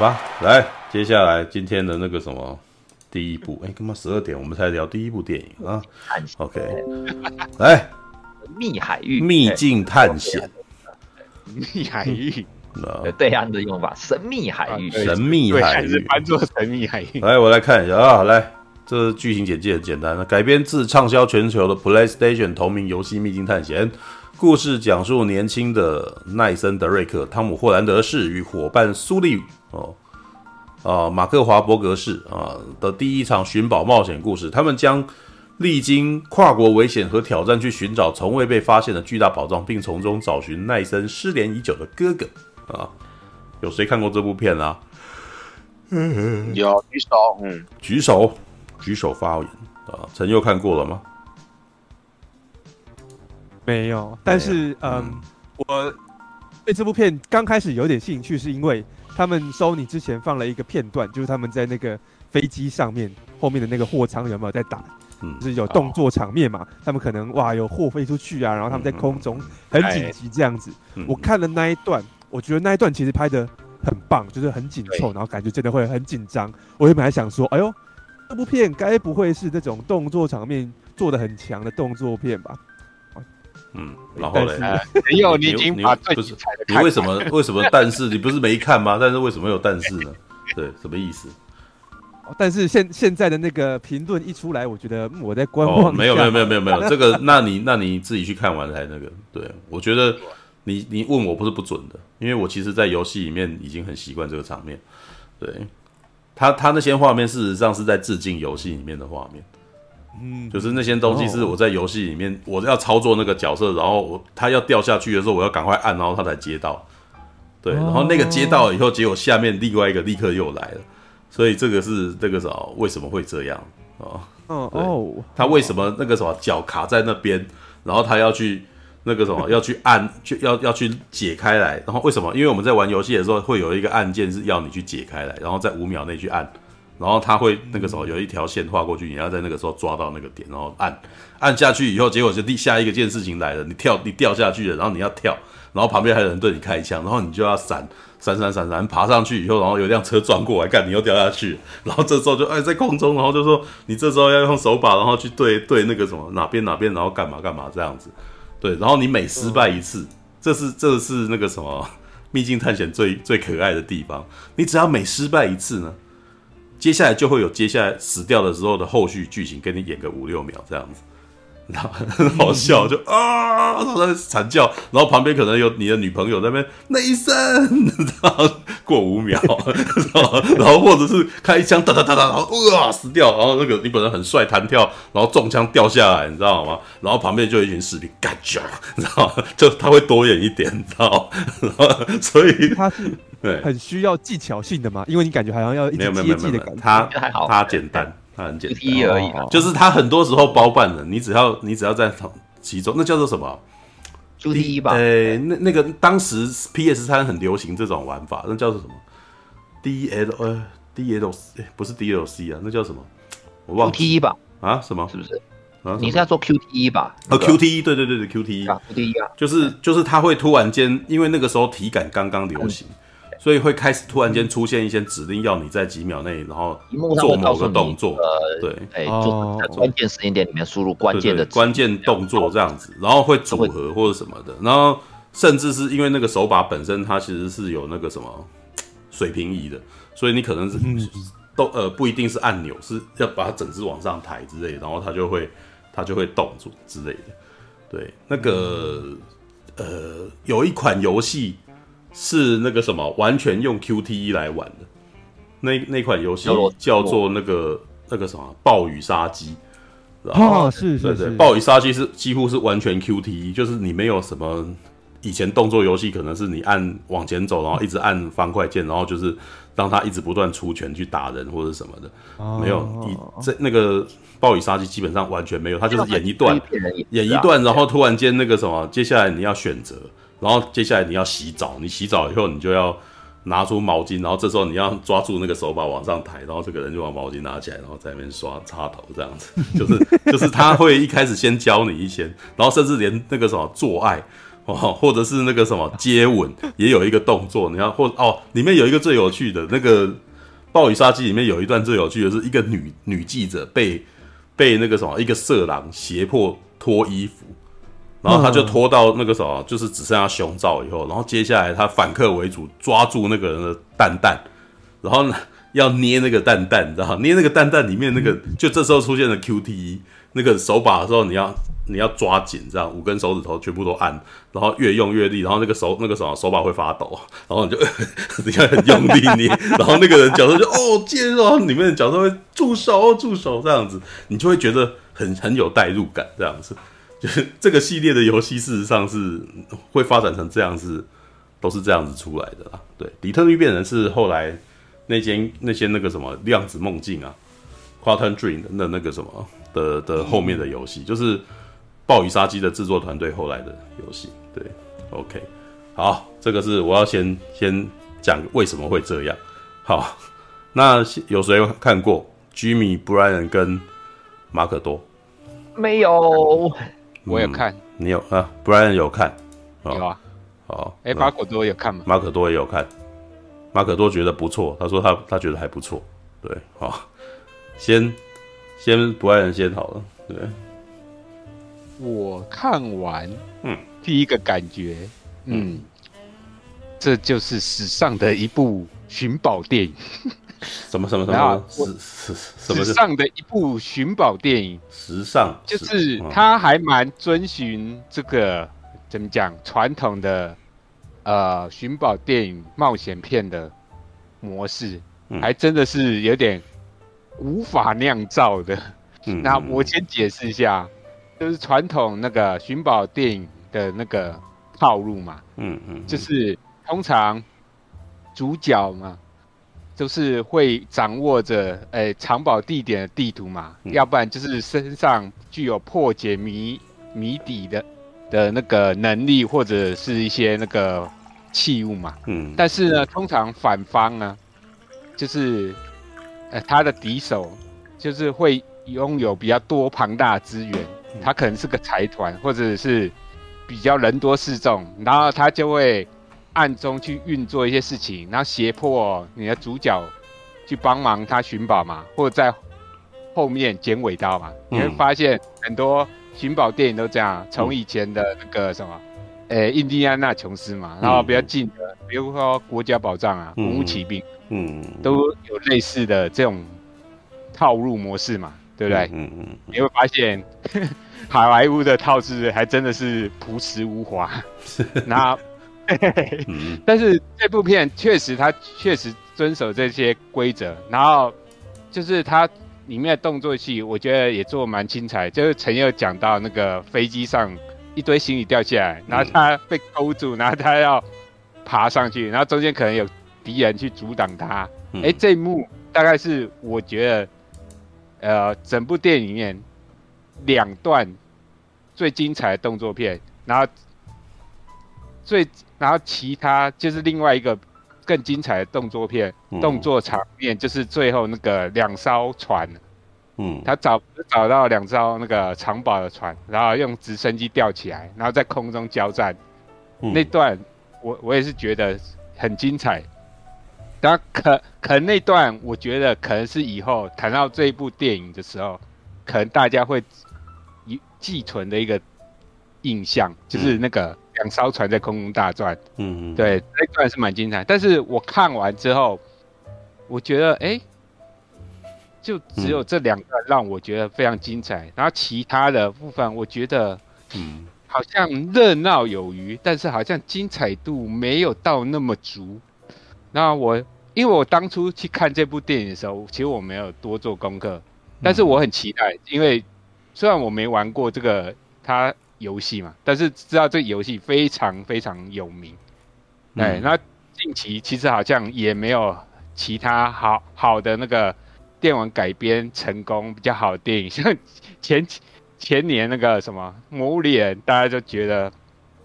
吧，来，接下来今天的那个什么第一部，哎，干嘛十二点我们才聊第一部电影啊？OK，来，密海域，秘境探险，密海域，对岸的用法，神秘海域，神秘海域，翻作神秘海域。来，我来看一下啊，来，这剧情简介很简单，改编自畅销全球的 PlayStation 同名游戏《秘境探险》。故事讲述年轻的奈森·德瑞克、汤姆·霍兰德士与伙伴苏利哦啊马克·华伯格式啊的第一场寻宝冒险故事。他们将历经跨国危险和挑战去寻找从未被发现的巨大宝藏，并从中找寻奈森失联已久的哥哥啊。有谁看过这部片啊？嗯，有举手，嗯，举手，举手发言啊。陈佑看过了吗？没有，但是嗯，嗯，我对这部片刚开始有点兴趣，是因为他们 Sony 之前放了一个片段，就是他们在那个飞机上面后面的那个货舱有没有在打，嗯，就是有动作场面嘛，他们可能哇有货飞出去啊，然后他们在空中很紧急这样子。我看了那一段，我觉得那一段其实拍的很棒，就是很紧凑，然后感觉真的会很紧张。我原本还想说，哎呦，这部片该不会是那种动作场面做的很强的动作片吧？嗯，然后嘞，没有，你已经把最不是你为什么为什么？但是你不是没看吗？但是为什么有但是呢？对，什么意思？但是现现在的那个评论一出来，我觉得我在观望、哦。没有没有没有没有没有这个，那你那你自己去看完才那个。对，我觉得你你问我不是不准的，因为我其实，在游戏里面已经很习惯这个场面。对，他他那些画面事实上是在致敬游戏里面的画面。嗯，就是那些东西是我在游戏里面，我要操作那个角色，然后我他要掉下去的时候，我要赶快按，然后他才接到。对，然后那个接到以后，结果下面另外一个立刻又来了，所以这个是这个什么？为什么会这样啊？哦哦，他为什么那个什么脚卡在那边，然后他要去那个什么 要去按，就要要去解开来，然后为什么？因为我们在玩游戏的时候会有一个按键是要你去解开来，然后在五秒内去按。然后他会那个时候有一条线画过去，你要在那个时候抓到那个点，然后按按下去以后，结果就第下一个件事情来了，你跳你掉下去了，然后你要跳，然后旁边还有人对你开枪，然后你就要闪闪闪闪闪，爬上去以后，然后有辆车撞过来，干你又掉下去，然后这时候就哎在空中，然后就说你这时候要用手把，然后去对对那个什么哪边哪边，然后干嘛干嘛这样子，对，然后你每失败一次，这是这是那个什么秘境探险最最可爱的地方，你只要每失败一次呢。接下来就会有接下来死掉的时候的后续剧情，跟你演个五六秒这样子，然后很好笑，就啊，然后在惨叫，然后旁边可能有你的女朋友在那边内森，然后过五秒，然 后然后或者是开一枪哒哒哒哒，然后哇死掉，然后那个你本人很帅弹跳，然后中枪掉下来，你知道吗？然后旁边就有一群士兵，干架，你知道吗？就他会多演一点，你知道吗？然后所以他是。对，很需要技巧性的嘛，因为你感觉好像要一直接技的感觉。它它简单，它很简单，QTE 而已，就是它很多时候包办的，你只要你只要在其中，那叫做什么？QTE 吧？呃，那那个当时 PS 三很流行这种玩法，那叫做什么？DL 呃 DLC 不是 DLC 啊，那叫什么？我忘了。QTE 吧？啊？什么？是不是？啊你是要做 QTE 吧？哦，QTE，对对对对，QTE 啊，QTE 啊，就是就是它会突然间，因为那个时候体感刚刚流行。所以会开始突然间出现一些指令，要你在几秒内，然后做某个动作。对，哎，做在关键时间点里面输入关键的关键动作这样子，然后会组合或者什么的，然后甚至是因为那个手把本身它其实是有那个什么水平仪的，所以你可能是都呃不一定是按钮，是要把它整只往上抬之类的，然后它就会它就会动住之类的。对，那个呃有一款游戏。是那个什么，完全用 QTE 来玩的，那那款游戏叫做那个那个什么暴雨杀机，哦，是是是，暴雨杀机是几乎是完全 QTE，就是你没有什么以前动作游戏可能是你按往前走，然后一直按方块键，然后就是让他一直不断出拳去打人或者什么的，没有，你这那个暴雨杀机基本上完全没有，他就是演一段，演一段，然后突然间那个什么，接下来你要选择。然后接下来你要洗澡，你洗澡以后你就要拿出毛巾，然后这时候你要抓住那个手把往上抬，然后这个人就把毛巾拿起来，然后在那边刷插头这样子，就 是就是他会一开始先教你一些，然后甚至连那个什么做爱哦，或者是那个什么接吻也有一个动作，你看或哦，里面有一个最有趣的那个《暴雨杀机》里面有一段最有趣的是一个女女记者被被那个什么一个色狼胁迫脱衣服，然后他就拖到那个什么就是只剩下胸罩以后，然后接下来他反客为主抓住那个人的蛋蛋，然后呢要捏那个蛋蛋，你知道吗？捏那个蛋蛋里面那个就这时候出现了 QTE。那个手把的时候，你要你要抓紧，这样五根手指头全部都按，然后越用越力，然后那个手那个什么手把会发抖，然后你就 你要很用力捏，然后那个人角色就哦接着，里面的角色会住手住手这样子，你就会觉得很很有代入感，这样子，就是这个系列的游戏事实上是会发展成这样子，都是这样子出来的啦。对，底特律变人是后来那间那些那个什么量子梦境啊，Quantum Dream 的那那个什么。的的后面的游戏，就是《暴雨杀机》的制作团队后来的游戏。对，OK，好，这个是我要先先讲为什么会这样。好，那有谁看过 Jimmy、Brian 跟马可多？没有，我有看。嗯、你有啊？Brian 有看？有啊。好，哎、欸，马可多有看吗？马可多也有看。马可多觉得不错，他说他他觉得还不错。对，好，先。先不爱人先好了，对。我看完，嗯，第一个感觉，嗯，嗯，这就是史上的一部寻宝电影。什么什么什么？时时什么？史上的一部寻宝电影。时尚就是他还蛮遵循这个怎么讲传统的呃寻宝电影冒险片的模式，嗯，还真的是有点。无法酿造的，嗯，那我先解释一下，就是传统那个寻宝电影的那个套路嘛，嗯嗯，就是通常主角嘛，都是会掌握着诶藏宝地点的地图嘛，嗯，要不然就是身上具有破解谜谜底的的那个能力，或者是一些那个器物嘛，嗯，但是呢，通常反方呢，就是。呃，他的敌手就是会拥有比较多庞大的资源，他可能是个财团，或者是比较人多势众，然后他就会暗中去运作一些事情，然后胁迫你的主角去帮忙他寻宝嘛，或者在后面剪尾刀嘛。你会发现很多寻宝电影都这样，从以前的那个什么，呃，印第安纳琼斯嘛，然后比较近的，比如说国家宝藏啊，文物奇兵。嗯，都有类似的这种套路模式嘛，对不对？嗯嗯，你会发现 好莱坞的套制还真的是朴实无华。那，但是这部片确实它确实遵守这些规则，然后就是它里面的动作戏，我觉得也做得蛮精彩。就是陈佑讲到那个飞机上一堆行李掉下来，然后他被勾住，然后他要爬上去，然后中间可能有。敌人去阻挡他，哎、这一幕大概是我觉得，呃，整部电影里面两段最精彩的动作片，然后最然后其他就是另外一个更精彩的动作片，嗯、动作场面就是最后那个两艘船，嗯，他找找到两艘那个藏宝的船，然后用直升机吊起来，然后在空中交战，嗯、那段我我也是觉得很精彩。然后可可能那段，我觉得可能是以后谈到这一部电影的时候，可能大家会寄存的一个印象，就是那个两艘船在空中大转。嗯嗯，对，那段是蛮精彩。但是我看完之后，我觉得，哎，就只有这两段让我觉得非常精彩。然后其他的部分，我觉得，嗯，好像热闹有余，但是好像精彩度没有到那么足。那我，因为我当初去看这部电影的时候，其实我没有多做功课，但是我很期待，因为虽然我没玩过这个它游戏嘛，但是知道这个游戏非常非常有名。哎，那近期其实好像也没有其他好好的那个电玩改编成功比较好的电影，像前前年那个什么《魔物猎人》，大家就觉得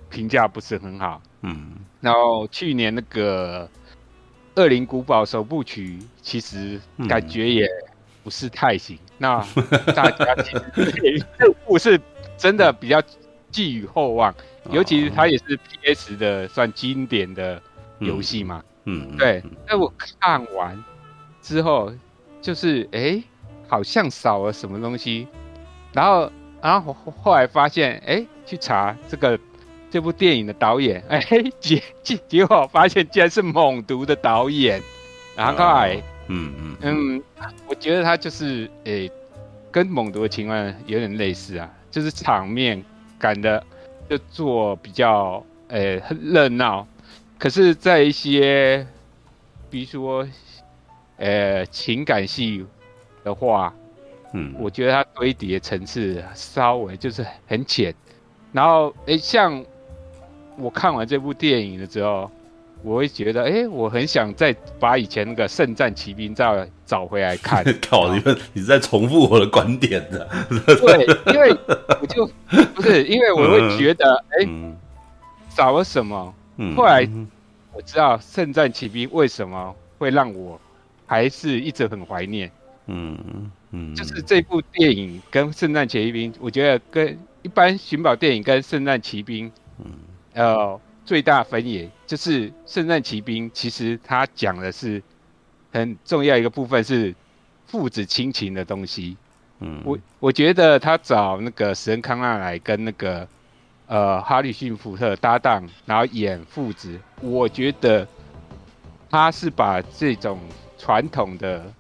评价不是很好。嗯，然后去年那个。《恶灵古堡》首部曲其实感觉也不是太行，嗯、那大家其实这部是真的比较寄予厚望，尤其是它也是 PS 的算经典的游戏嘛。嗯，嗯对。那我看完之后，就是哎、欸，好像少了什么东西。然后，然后后来发现，哎、欸，去查这个这部电影的导演，哎、欸，结结结果发现竟然是猛毒的导演。然后后来，嗯嗯嗯，我觉得他就是哎。欸跟猛毒的情况有点类似啊，就是场面感的就做比较诶很热闹，可是，在一些比如说呃情感戏的话，嗯，我觉得它堆叠层次稍微就是很浅，然后诶、欸、像我看完这部电影了之后。我会觉得，哎、欸，我很想再把以前那个《圣战骑兵》再找回来看。靠，你们你是在重复我的观点的。对，因为我就不是，因为我会觉得，哎、嗯，少、欸、了什么、嗯？后来我知道《圣战骑兵》为什么会让我还是一直很怀念。嗯嗯，就是这部电影跟《圣战奇兵》，我觉得跟一般寻宝电影跟《圣战骑兵》，嗯，呃。最大分野就是《圣战骑兵》，其实他讲的是很重要一个部分是父子亲情的东西。嗯，我我觉得他找那个史恩康纳来跟那个呃哈里逊福特搭档，然后演父子，我觉得他是把这种传统的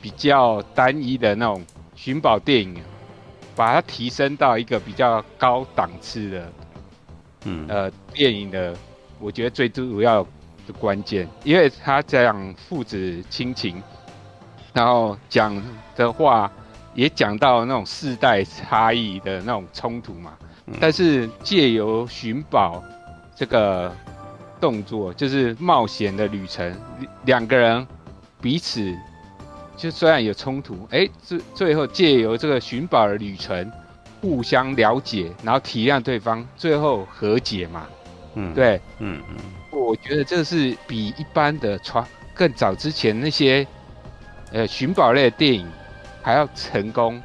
比较单一的那种寻宝电影，把它提升到一个比较高档次的。嗯，呃，电影的我觉得最主要的关键，因为他讲父子亲情，然后讲的话也讲到那种世代差异的那种冲突嘛。但是借由寻宝这个动作，就是冒险的旅程，两个人彼此就虽然有冲突，哎，最最后借由这个寻宝的旅程。互相了解，然后体谅对方，最后和解嘛。嗯，对，嗯嗯，我觉得这是比一般的传更早之前那些呃寻宝类的电影还要成功，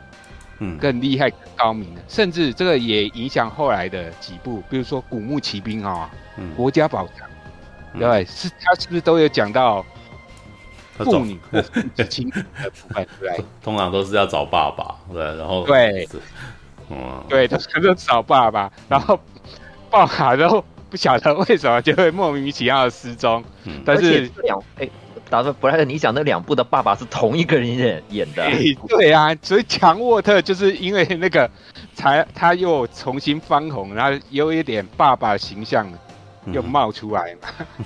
嗯，更厉害、更高明的。甚至这个也影响后来的几部，比如说《古墓奇兵》啊，嗯，《国家宝藏》嗯，对，是他是不是都有讲到父女 或父子亲的部分？对，通常都是要找爸爸，对，然后对。对，他是 都找爸爸，然后爸爸都不晓得为什么就会莫名其妙的失踪。嗯，但是两哎，打算不然你讲那两部的爸爸是同一个人演演的。对啊，所以强沃特就是因为那个才他又重新翻红，然后有一点爸爸形象又冒出来嘛。嗯、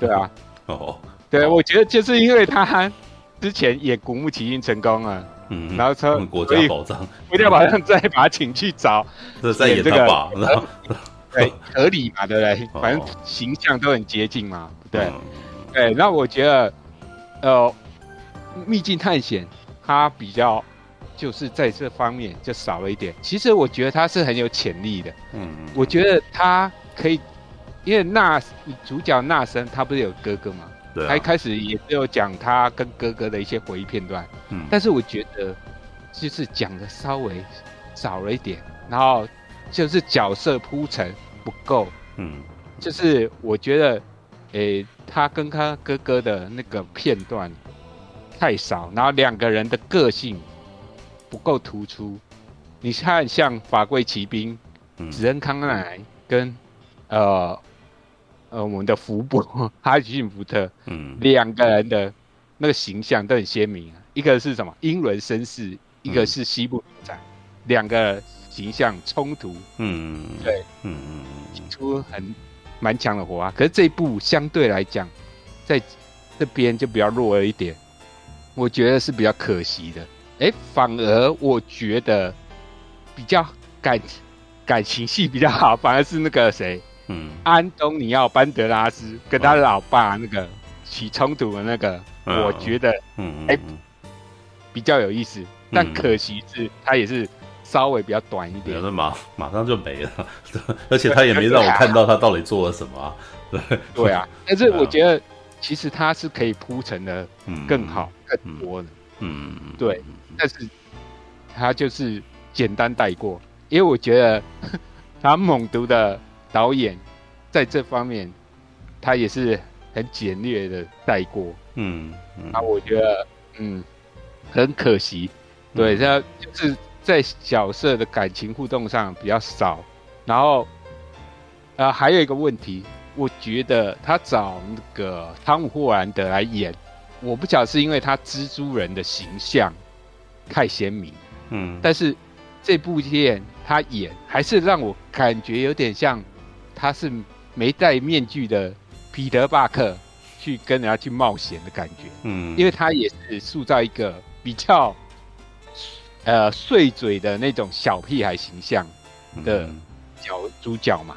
对啊，哦，对，我觉得就是因为他之前演《古墓奇兵》成功了。嗯，然后他国家宝藏，国家宝藏再把他请去找，这在演这个，然后对合理嘛，对不对？反正形象都很接近嘛，对、嗯、对。那我觉得，呃，秘境探险它比较就是在这方面就少了一点。其实我觉得他是很有潜力的，嗯，我觉得他可以，因为那主角纳森他不是有哥哥吗？对啊、他一开始也只有讲他跟哥哥的一些回忆片段，嗯，但是我觉得就是讲的稍微少了一点，然后就是角色铺陈不够，嗯，就是我觉得，诶、欸，他跟他哥哥的那个片段太少，然后两个人的个性不够突出。你看，像法贵骑兵，子恩康奈跟呃。呃，我们的福伯 哈里逊福特，嗯，两个人的那个形象都很鲜明。啊一个是什么？英伦绅士，一个是西部牛仔，两个形象冲突，嗯，对，嗯嗯嗯，出很蛮强的火花。可是这一部相对来讲，在这边就比较弱了一点，我觉得是比较可惜的。哎、欸，反而我觉得比较感感情戏比较好，反而是那个谁。嗯，安东尼奥·班德拉斯跟他老爸那个起冲突的那个，嗯、我觉得，嗯，哎、欸，比较有意思，但可惜是他也是稍微比较短一点，那马马上就没了，而且他也没让我看到他到底做了什么、啊，对 对啊，但是我觉得其实他是可以铺陈的更好、嗯、更多的，嗯，对，但是他就是简单带过，因为我觉得。他猛毒的导演在这方面，他也是很简略的带过。嗯，那、嗯、我觉得，嗯，很可惜。对，他、嗯、就是在角色的感情互动上比较少。然后，呃，还有一个问题，我觉得他找那个汤姆·霍兰德来演，我不晓得是因为他蜘蛛人的形象太鲜明。嗯，但是这部片他演还是让我感觉有点像他是没戴面具的彼得·巴克去跟人家去冒险的感觉。嗯，因为他也是塑造一个比较呃碎嘴的那种小屁孩形象的角主角嘛，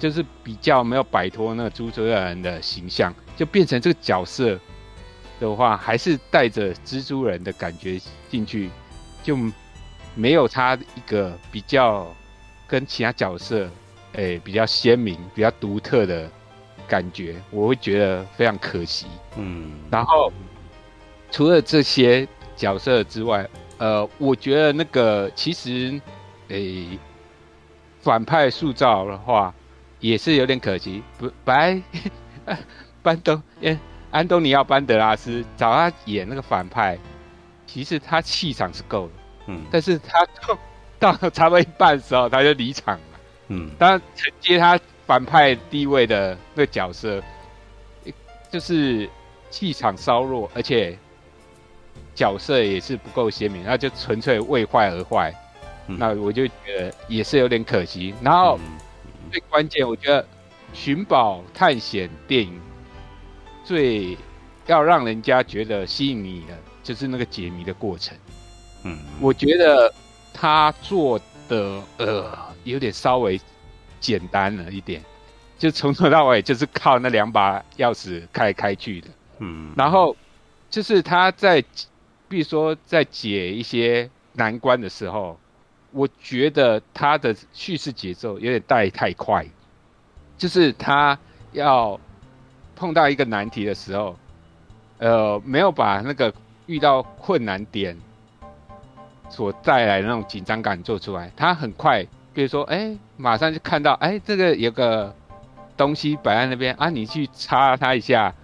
就是比较没有摆脱那个蜘蛛人的形象，就变成这个角色的话，还是带着蜘蛛人的感觉进去，就。没有他一个比较跟其他角色，诶、欸、比较鲜明、比较独特的感觉，我会觉得非常可惜。嗯，然后除了这些角色之外，呃，我觉得那个其实，诶、欸、反派塑造的话也是有点可惜。不，白 班东，诶，安东尼奥·班德拉斯找他演那个反派，其实他气场是够的。嗯，但是他到了差不多一半的时候，他就离场了。嗯，当然承接他反派地位的那个角色，就是气场稍弱，而且角色也是不够鲜明，那就纯粹为坏而坏。嗯，那我就觉得也是有点可惜。然后最关键，我觉得寻宝探险电影最要让人家觉得吸引你的，就是那个解谜的过程。嗯，我觉得他做的呃有点稍微简单了一点，就从头到尾就是靠那两把钥匙开来开去的。嗯，然后就是他在，比如说在解一些难关的时候，我觉得他的叙事节奏有点带太快，就是他要碰到一个难题的时候，呃，没有把那个遇到困难点。所带来的那种紧张感做出来，他很快，比如说，哎、欸，马上就看到，哎、欸，这个有个东西摆在那边啊，你去插它一下，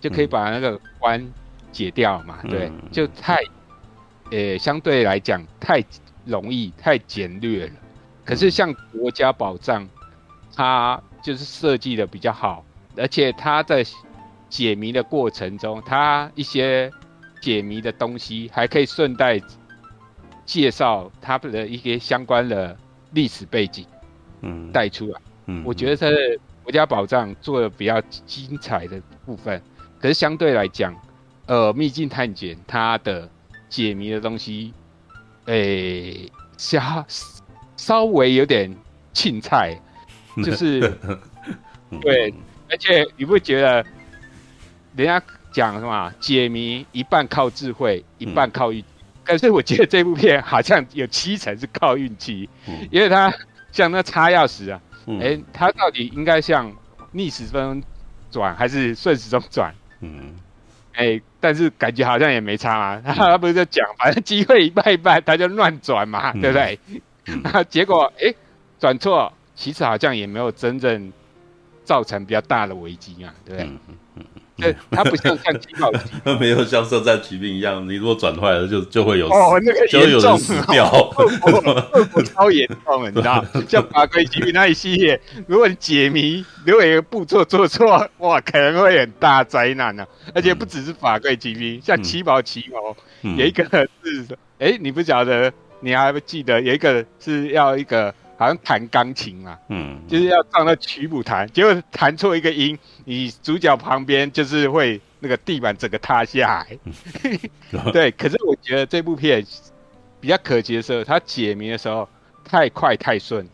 就可以把那个关解掉嘛，嗯、对，就太，呃、欸，相对来讲太容易，太简略了。可是像国家宝藏，它就是设计的比较好，而且它在解谜的过程中，它一些解谜的东西还可以顺带。介绍它的一些相关的历史背景，嗯，带出来，嗯，我觉得他的国家宝藏做的比较精彩的部分，可是相对来讲，呃，秘境探险它的解谜的东西，诶、欸，稍稍微有点青菜，就是，对，而且你不觉得，人家讲什么解谜一半靠智慧，一半靠运。但是我觉得这部片好像有七成是靠运气，嗯，因为他像那插钥匙啊，哎、嗯欸，它到底应该像逆时针转还是顺时钟转？嗯，哎、欸，但是感觉好像也没差嘛。他不是在讲，反正机会一半一半，他就乱转嘛，嗯，对不对？嗯、结果哎，转、欸、错，其实好像也没有真正造成比较大的危机嘛，对不对？它不像像起跑器，它没有像色战骑兵一样，你如果转坏了就，就就会有哦，那个严重，死掉，超严重了，你知道？像法规骑兵那一系列，如果你解谜，如果有一个步骤做错，哇，可能会很大灾难呢、啊。而且不只是法规骑兵，嗯、像七宝奇谋、嗯，有一个是，哎、欸，你不晓得，你还不记得有一个是要一个。好像弹钢琴嘛，嗯，就是要放那曲谱弹，结果弹错一个音，你主角旁边就是会那个地板整个塌下来。嗯、对，可是我觉得这部片比较可惜的时候，它解谜的时候太快太顺，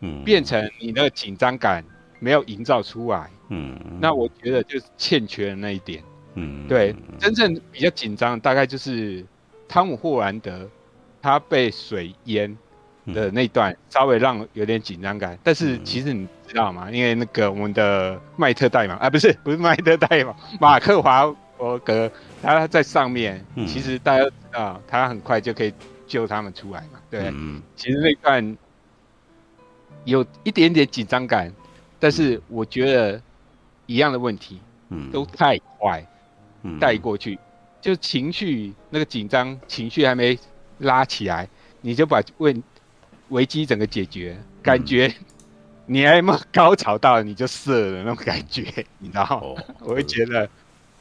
嗯，变成你那个紧张感没有营造出来，嗯，那我觉得就是欠缺的那一点，嗯，对，真正比较紧张大概就是汤姆霍兰德他被水淹。的那段稍微让有点紧张感，但是其实你知道吗？因为那个我们的麦特戴蒙啊，不是 不是麦特戴蒙，马克华伯格他在上面，其实大家都知道他很快就可以救他们出来嘛。对，其实那段有一点点紧张感，但是我觉得一样的问题，嗯，都太快，嗯。带过去，就情绪那个紧张情绪还没拉起来，你就把问危机整个解决，感觉你还没高潮到你就射了那种感觉，你知道吗？哦，我会觉得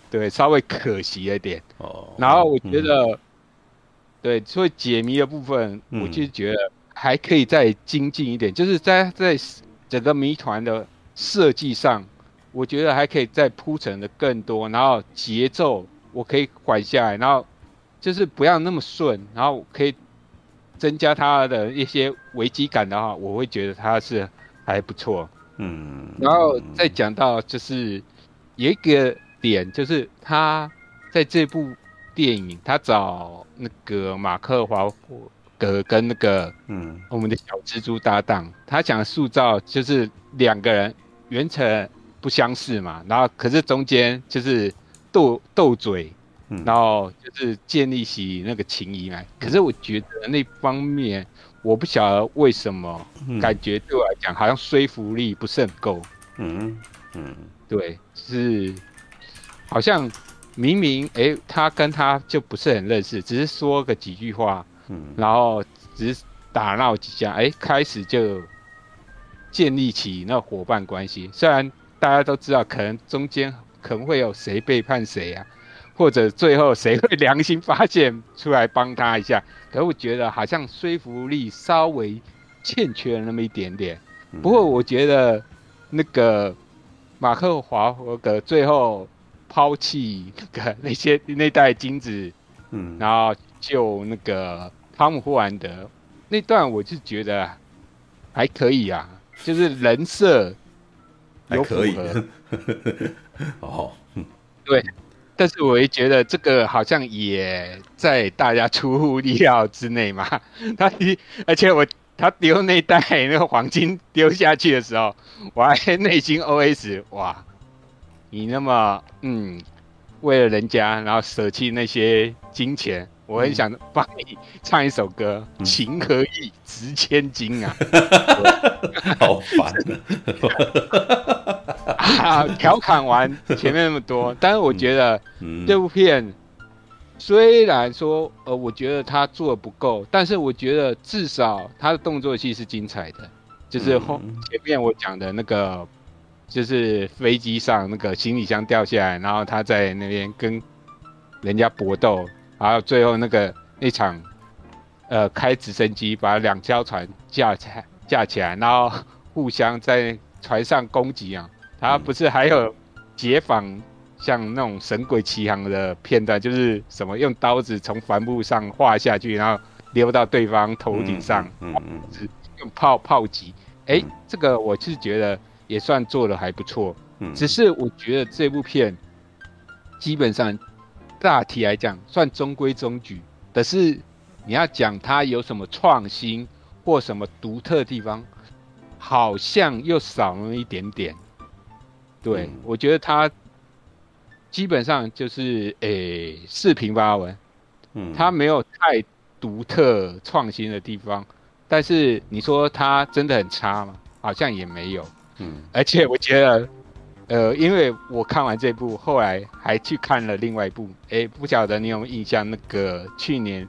对稍微可惜一点。哦，然后我觉得，对，所以解谜的部分，嗯我就觉得还可以再精进一点，就是在在整个谜团的设计上，我觉得还可以再铺陈的更多，然后节奏我可以缓下来，然后就是不要那么顺，然后可以增加他的一些危机感的话，我会觉得他是还不错。嗯，然后再讲到就是有一个点，就是他在这部电影，他找那个马克华格跟那个嗯我们的小蜘蛛搭档，他想塑造就是两个人原成不相似嘛，然后可是中间就是斗斗嘴，嗯然后就是建立起那个情谊来。可是我觉得那方面，我不晓得为什么。嗯感觉对我来讲好像说服力不是很够，嗯嗯对，是好像明明哎、诶他跟他就不是很认识，只是说个几句话，嗯然后只是打闹几下，哎、开始就建立起那伙伴关系。虽然大家都知道，可能中间可能会有谁背叛谁啊，或者最后谁会良心发现出来帮他一下，可是我觉得好像说服力稍微欠缺了那么一点点。嗯。不过我觉得那个马克华伯格最后抛弃那个那些那袋金子，嗯，然后救那个汤姆·霍兰德那段，我就觉得还可以啊，就是人设有符还可以。合，哦，但是我也觉得这个好像也在大家出乎意料之内嘛。他一而且我他丢那袋那个黄金丢下去的时候，我还内心 OS 哇，你那么嗯，为了人家然后舍弃那些金钱，我很想帮你唱一首歌，嗯情何以值千金啊！好烦 啊，调侃完前面那么多，但是我觉得。嗯，这部片虽然说，呃，我觉得他做的不够，但是我觉得至少他的动作戏是精彩的，就是后嗯。前面我讲的那个，就是飞机上那个行李箱掉下来，然后他在那边跟人家搏斗，还有最后那个那场，呃，开直升机把两艘船架起来架起来，然后互相在船上攻击啊，他不是还有解仿。像那种《神鬼奇航》的片段，就是什么用刀子从帆布上划下去，然后溜到对方头顶上，嗯嗯是用炮炮击。哎、嗯这个我是觉得也算做的还不错。嗯，只是我觉得这部片基本上大体来讲算中规中矩，但是你要讲它有什么创新或什么独特的地方，好像又少了一点点。对、嗯我觉得它。基本上就是诶四平八稳，嗯它没有太独特创新的地方，但是你说它真的很差吗？好像也没有。嗯而且我觉得，呃，因为我看完这部，后来还去看了另外一部，哎，不晓得你有没有印象？那个去年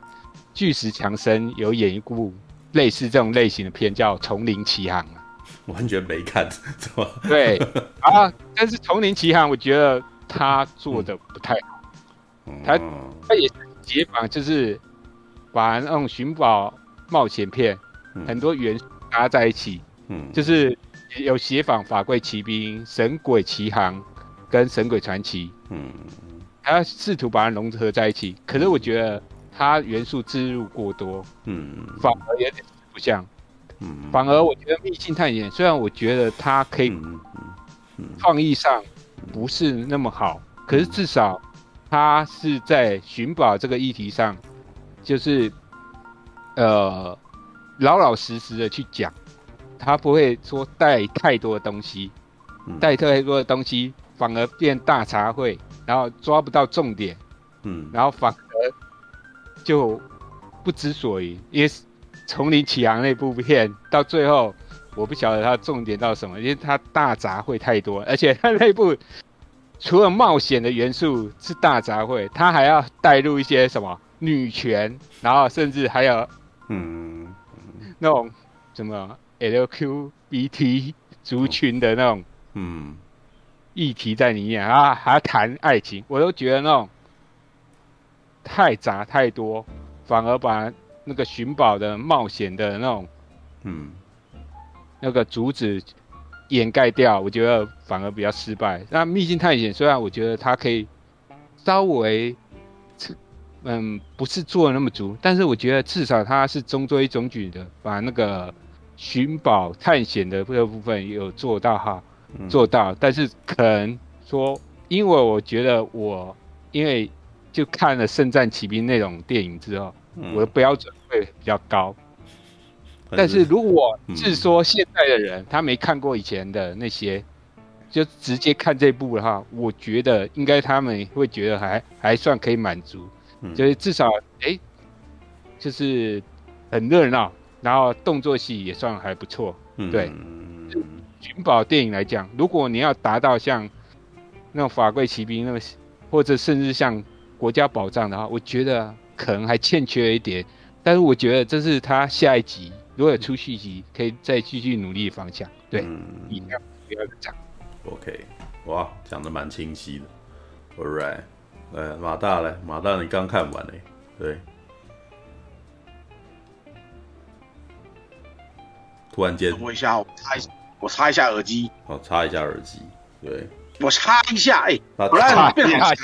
巨石强森有演一部类似这种类型的片，叫《丛林奇航》。完全没看，怎么？对 啊，但是《丛林奇航》我觉得。他做的不太好，他他也是解仿，就是把那种寻宝冒险片很多元素搭在一起，嗯，就是有写仿《法柜奇兵》《神鬼奇航》跟《神鬼传奇》，嗯，他试图把它融合在一起，可是我觉得它元素植入过多，嗯，反而有点不像，嗯，反而我觉得《秘境探险》虽然我觉得它可以创意上。不是那么好，可是至少他是在寻宝这个议题上，就是呃老老实实的去讲，他不会说带太多的东西，带太多的东西反而变大杂烩，然后抓不到重点，嗯，然后反而就不知所云，因为丛林启航那部片到最后，我不晓得它重点到什么，因为他大杂烩太多，而且他那部除了冒险的元素是大杂烩，他还要带入一些什么女权，然后甚至还有嗯。那种什么 LGBT 族群的那种嗯议题在里面啊，还要谈爱情，我都觉得那种太杂太多，反而把那个寻宝的冒险的那种嗯。那个主旨掩盖掉，我觉得反而比较失败。那秘境探险虽然我觉得它可以稍微，嗯，不是做的那么足，但是我觉得至少它是中规中矩的，把那个寻宝探险的这个部分有做到哈，做到。但是可能说，因为我觉得我因为就看了《圣战奇兵》那种电影之后，我的标准会比较高。但是如果是说现在的人，他没看过以前的那些，就直接看这部的话，我觉得应该他们会觉得还还算可以满足，就是至少哎，就是很热闹，然后动作戏也算还不错。对，寻宝电影来讲，如果你要达到像那种法柜奇兵那个，或者甚至像国家宝藏的话，我觉得可能还欠缺一点。但是我觉得这是他下一集。如果有出续集，可以再继续努力的方向。对，一样不要讲。OK，哇，讲的蛮清晰的。All right，来马大嘞，马大你刚看完嘞？对。突然间，等我一下，我插一，我插一下耳机。好，插一下耳机。对，我插一下，哎，不然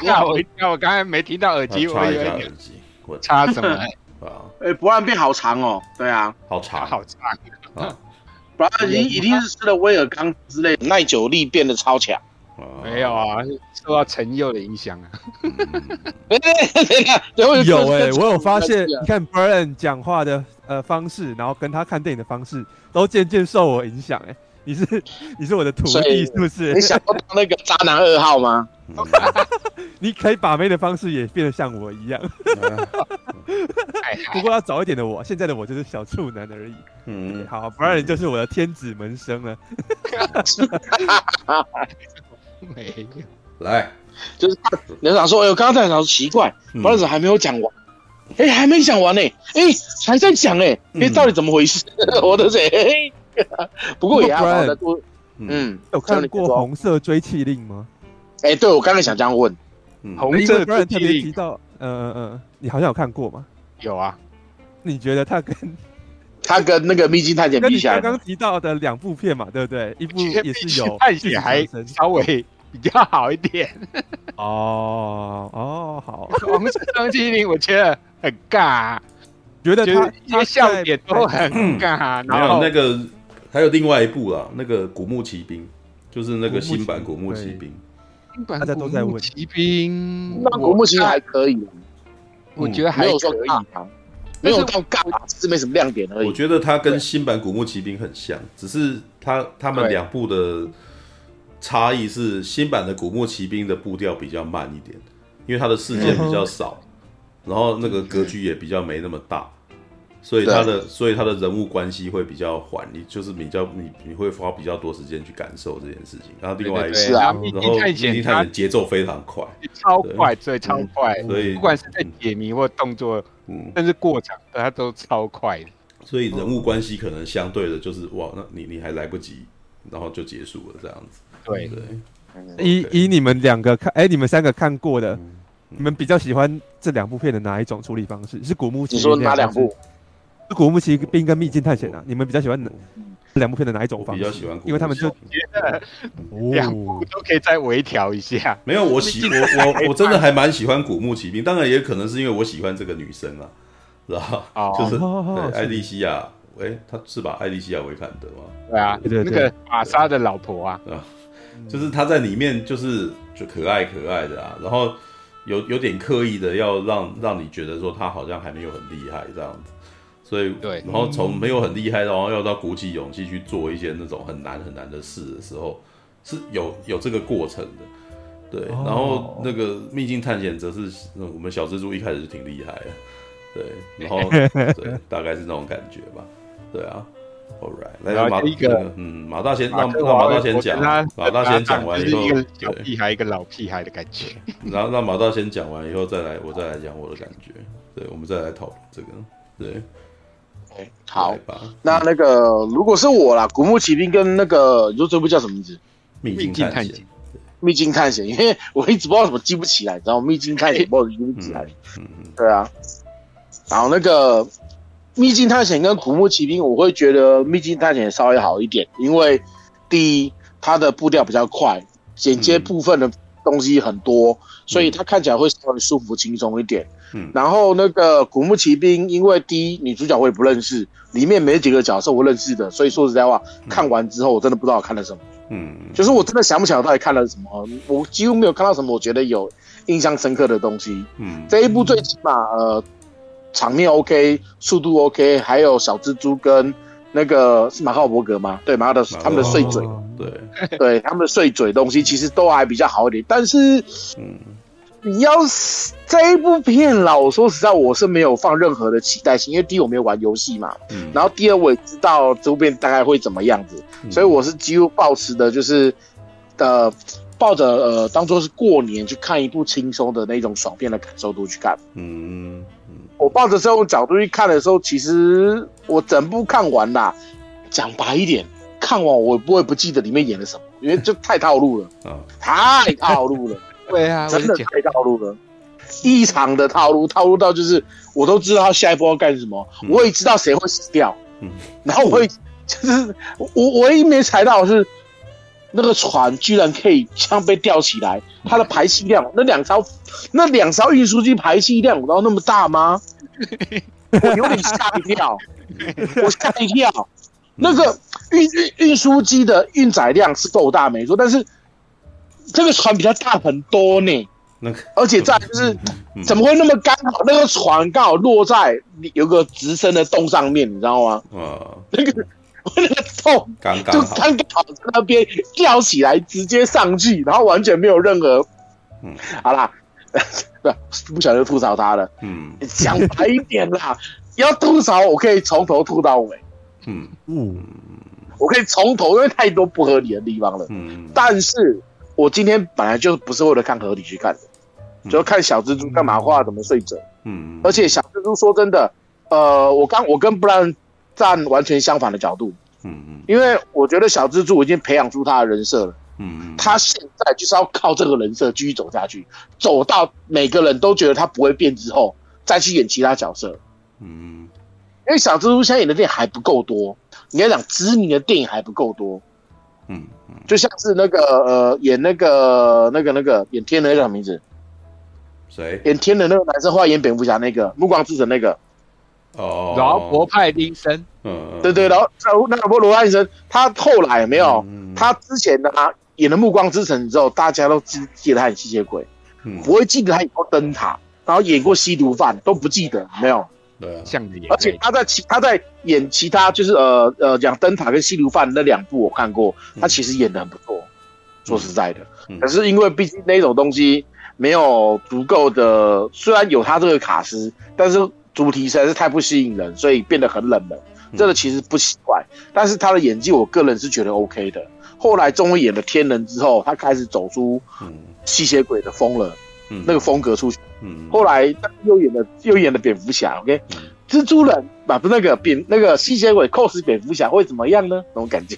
吓我一跳，我刚才没听到耳机，我插一下耳机。我插什么？哎，不然变好长哦，对啊，好长，好长啊！不然一一定是吃了威尔刚之类的，耐久力变得超强。没有啊，受到陈佑的影响啊。有哎，我有发现，你看 Brian 讲话的呃方式，然后跟他看电影的方式，都渐渐受我影响哎。你是你是我的徒弟是不是？你想要当那个渣男二号吗？你可以把妹的方式也变得像我一样。不过要早一点的我，现在的我就是小处男而已。嗯，好，不然你就是我的天子门生了。没有，来，就是连长说：“哎呦，刚刚在讲奇怪，不然怎么还没有讲完？哎，还没讲完呢，哎，还在讲哎，哎，到底怎么回事？我的嘴。” 不过也要好的多，嗯，有看过《红色追缉令》吗？哎，对，我刚才想这样问，红色追缉令。提到，嗯嗯嗯，你好像有看过吗？有啊，你觉得他跟他跟那个《秘境探险》比起来，刚刚提到的两部片嘛，对不对？一部也是有探险，还稍微比较好一点。哦哦，好，《红色追缉令》我觉得很尬，觉得他他笑点都很尬，然后那个。还有另外一部啊，那个《古墓奇兵》，就是那个新版《古墓奇兵》。新版大家都在问《奇兵》，那《古墓奇兵》还可以，我觉得还可以，没有到尬，只是没什么亮点而已。我觉得它跟新版《古墓奇兵》很像，只是它他们两部的差异是，新版的《古墓奇兵》的步调比较慢一点，因为它的事件比较少，然后那个格局也比较没那么大。所以它的，所以它的人物关系会比较缓，你就是比较你你会花比较多时间去感受这件事情。然后另外一个，是啊，然后秘境探险节奏非常快，超快，对，超快。所以不管是在解谜或动作，嗯，但是过场，它都超快的。所以人物关系可能相对的，就是哇，那你你还来不及，然后就结束了这样子。对对。以以你们两个看，哎，你们三个看过的，你们比较喜欢这两部片的哪一种处理方式？是古墓奇兵？你说哪两部？是古墓奇兵跟秘境探险啊，你们比较喜欢哪 两部片的哪一种方式？比较喜欢，因为他们就觉得两部都可以再微调一下。没有，我喜我我我真的还蛮喜欢古墓奇兵，当然也可能是因为我喜欢这个女生啊，是吧？就是对艾莉西亚，哎，她是吧？艾莉西亚维坎德吗？对啊，那个玛莎的老婆啊，啊，就是她在里面就是就可爱可爱的啊，然后有有点刻意的要让让你觉得说她好像还没有很厉害这样子。所以，对，然后从没有很厉害，然后要到鼓起勇气去做一些那种很难很难的事的时候，是有有这个过程的，对。然后那个秘境探险则是，我们小蜘蛛一开始就挺厉害的，对，然后对，大概是那种感觉吧，对啊。All right，来马一个嗯，马大先让让马大先讲，马大先讲完以后，一个小屁孩，一个老屁孩的感觉。然后让马大先讲完以后，再来我再来讲我的感觉。对，我们再来讨论这个。对，好吧。那那个如果是我啦，古墓奇兵跟那个你说这部叫什么名字？秘境探险。秘境探险，因为我一直不知道怎么记不起来，你知道吗？秘境探险，不知道记不起来。嗯嗯。对啊。然后那个。秘境探险跟古墓奇兵，我会觉得秘境探险稍微好一点，因为第一，它的步调比较快，剪接部分的东西很多，嗯、所以它看起来会稍微舒服轻松一点。嗯，然后那个古墓奇兵，因为第一女主角我也不认识，里面没几个角色我认识的，所以说实在话，看完之后我真的不知道我看了什么。嗯，就是我真的想不起来到底看了什么，我几乎没有看到什么我觉得有印象深刻的东西。嗯，这一部最起码呃。场面 OK，速度 OK，还有小蜘蛛跟那个是马克伯格吗？对，马克的他们的碎嘴，对对，他们的碎嘴东西其实都还比较好一点。但是，嗯，你要是这一部片老说实在，我是没有放任何的期待性，因为第一我没有玩游戏嘛，嗯，然后第二我也知道这部片大概会怎么样子，嗯、所以我是几乎抱持的就是呃，抱着呃当做是过年去看一部轻松的那种爽片的感受度去看，嗯。我抱着这种角度去看的时候，其实我整部看完啦。讲白一点，看完我不会不记得里面演了什么，因为就太套路了，嗯，太套路了，对啊，真的太套路了，异常的套路，套路到就是我都知道他下一步要干什么，嗯、我也知道谁会死掉，嗯，然后我会就是我唯一没猜到的是。那个船居然可以这样被吊起来，它的排气量，那两艘那两艘运输机排气量有到那么大吗？我有点吓一跳，我吓一跳。那个运运运输机的运载量是够大没错，但是这个船比较大很多呢。而且再就是怎么会那么刚好？那个船刚好落在有个直升的洞上面，你知道吗？那个。那个洞刚刚就刚刚好在那边吊起来，直接上去，然后完全没有任何，嗯，好啦，不不想就吐槽他了，嗯，讲白一点啦，要吐槽我可以从头吐到尾，嗯。嗯，我可以从头，因为太多不合理的地方了，嗯，但是我今天本来就不是为了看合理去看的，就看小蜘蛛干嘛画怎么睡着，嗯，而且小蜘蛛说真的，呃，我刚我跟布兰。站完全相反的角度，嗯嗯，因为我觉得小蜘蛛已经培养出他的人设了，嗯嗯，他现在就是要靠这个人设继续走下去，走到每个人都觉得他不会变之后，再去演其他角色，嗯，因为小蜘蛛现在演的电影还不够多，你要讲知名的电影还不够多，嗯嗯，就像是那个呃演那个那个那个演天的那个什么名字？谁？演天的那个男生，后来演蝙蝠侠那个暮光之城那个。哦，劳勃派丁森，嗯，对对，然后那个罗派丁森，他后来没有，嗯、他之前呢演了《暮光之城》之后，大家都记记得他演吸血鬼，嗯，不会记得他演过灯塔，然后演过吸毒犯，都不记得，没有，对、啊，像演，而且他在其他在演其他就是呃呃讲灯塔跟吸毒犯那两部我看过，他其实演的很不错，嗯、说实在的，嗯、可是因为毕竟那种东西没有足够的，虽然有他这个卡司，但是。主题实在是太不吸引人，所以变得很冷门。这个其实不奇怪，嗯、但是他的演技，我个人是觉得 OK 的。后来终于演了天人之后，他开始走出吸血鬼的风了，嗯、那个风格出去。嗯、后来又演了又演了蝙蝠侠，OK，、嗯、蜘蛛人啊，不那个蝙那个吸血鬼 cos 蝙蝠侠会怎么样呢？那种感觉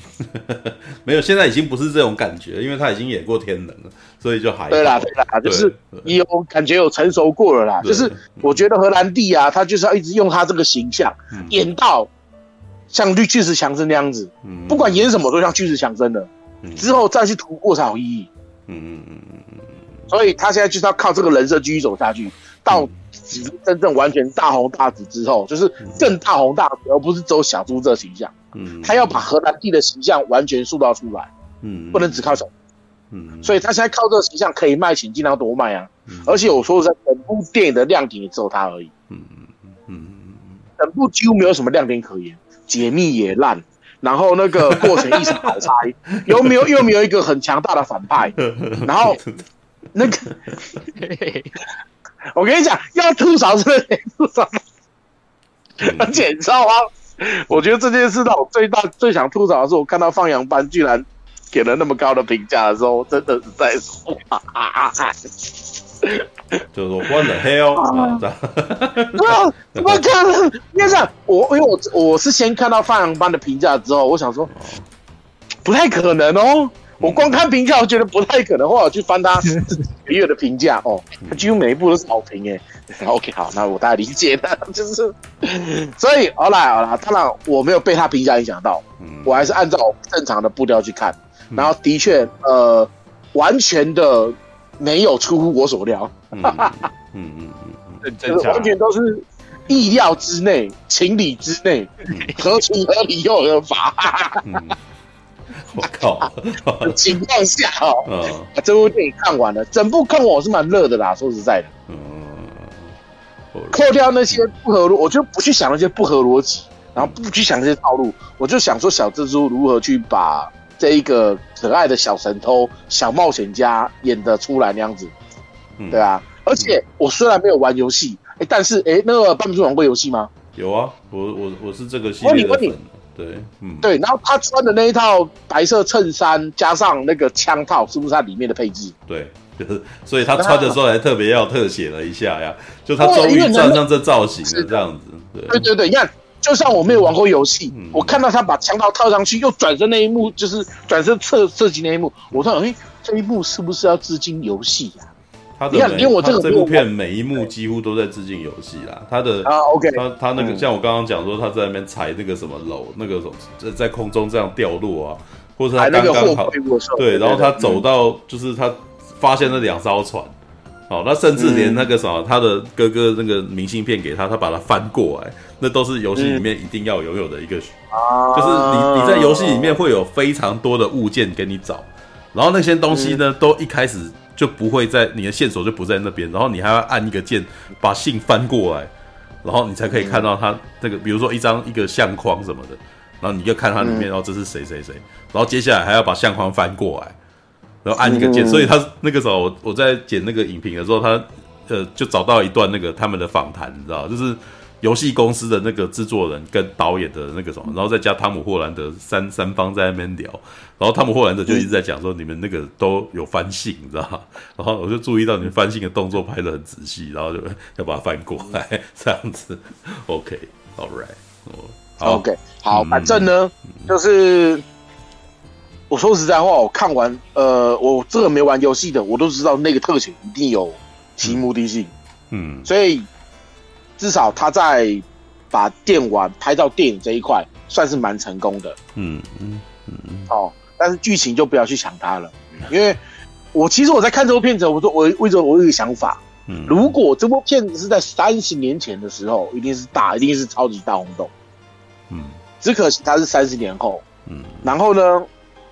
没有，现在已经不是这种感觉，因为他已经演过天能了。所以就还对啦，对啦，就是有感觉有成熟过了啦。就是我觉得荷兰弟啊，他就是要一直用他这个形象演到像绿巨石强森那样子，不管演什么都像巨石强森的，之后再去突破才有意义。嗯嗯嗯嗯嗯。所以他现在就是要靠这个人设继续走下去，到真正完全大红大紫之后，就是更大红大紫，而不是走小猪这形象。嗯。他要把荷兰弟的形象完全塑造出来。嗯。不能只靠小。嗯，所以他现在靠这个形象可以卖钱，尽量多卖啊！嗯、而且我说实在，整部电影的亮点也只有他而已。嗯嗯嗯嗯嗯，整部几乎没有什么亮点可言，解密也烂，然后那个过程一直好猜，又没有又没有一个很强大的反派，然后那个，我跟你讲，要吐槽是得吐槽，而且你知道吗？我觉得这件事让我最大最想吐槽的是，我看到放羊班居然给了那么高的评价的时候，真的是在说啊啊啊！就是说关了 hell 啊，怎么可能？因为这样，我因为我我是先看到放羊班的评价之后，我想说不太可能哦。我光看评价，我觉得不太可能。后来我去翻他 几个月的评价，哦，他几乎每一部都是好评哎。OK，好，那我大概理解了，就是，所以好啦好啦，当然我没有被他评价影响到，我还是按照正常的步调去看，然后的确，呃，完全的没有出乎我所料，嗯嗯嗯嗯，就是完全都是意料之内、情理之内、合情合理又合法。我靠！情况下哦，嗯，把这部电影看完了，整部看完我是蛮热的啦。说实在的，嗯，扣掉那些不合逻，我就不去想那些不合逻辑，然后不去想那些套路，我就想说小蜘蛛如何去把这一个可爱的小神偷、小冒险家演得出来那样子，嗯、对啊。而且我虽然没有玩游戏，哎，但是哎，那个半叔玩过游戏吗？有啊，我我我是这个系列的粉。对，嗯，对，然后他穿的那一套白色衬衫加上那个枪套，是不是他里面的配置？对，就是，所以他穿的时候还特别要特写了一下呀，就他终于穿上这造型了，这样子。对，对对对，你看，就算我没有玩过游戏，嗯、我看到他把枪套套上去，又转身那一幕，就是转身侧射击那一幕，我说，哎，这一幕是不是要致敬游戏呀？他的每，因为我这个这部片每一幕几乎都在致敬游戏啦。他的啊，OK，他他那个像我刚刚讲说他在那边踩那个什么楼，那个什么在在空中这样掉落啊，或者他刚刚好对，然后他走到就是他发现那两艘船，好，那甚至连那个什么他的哥哥那个明信片给他，他把它翻过来，那都是游戏里面一定要拥有的一个，就是你你在游戏里面会有非常多的物件给你找，然后那些东西呢都一开始。就不会在你的线索就不在那边，然后你还要按一个键把信翻过来，然后你才可以看到他那个，比如说一张一个相框什么的，然后你就看它里面，然后这是谁谁谁，然后接下来还要把相框翻过来，然后按一个键，所以他那个时候我我在剪那个影评的时候，他呃就找到一段那个他们的访谈，你知道，就是。游戏公司的那个制作人跟导演的那个什么，然后再加汤姆霍兰德三三方在那边聊，然后汤姆霍兰德就一直在讲说你们那个都有翻信，你知道吗？然后我就注意到你们翻信的动作拍的很仔细，然后就要把它翻过来这样子。OK，All right，好，OK，好，反正呢，就是我说实在话，我看完，呃，我这个没玩游戏的，我都知道那个特写一定有其目的性，嗯，所以。至少他在把电玩拍到电影这一块算是蛮成功的，嗯嗯。哦，但是剧情就不要去想它了，因为我其实我在看这部片子，我说我为什么我有一个想法，嗯，如果这部片子是在三十年前的时候，一定是大，一定是超级大轰动，嗯，只可惜它是三十年后，嗯，然后呢，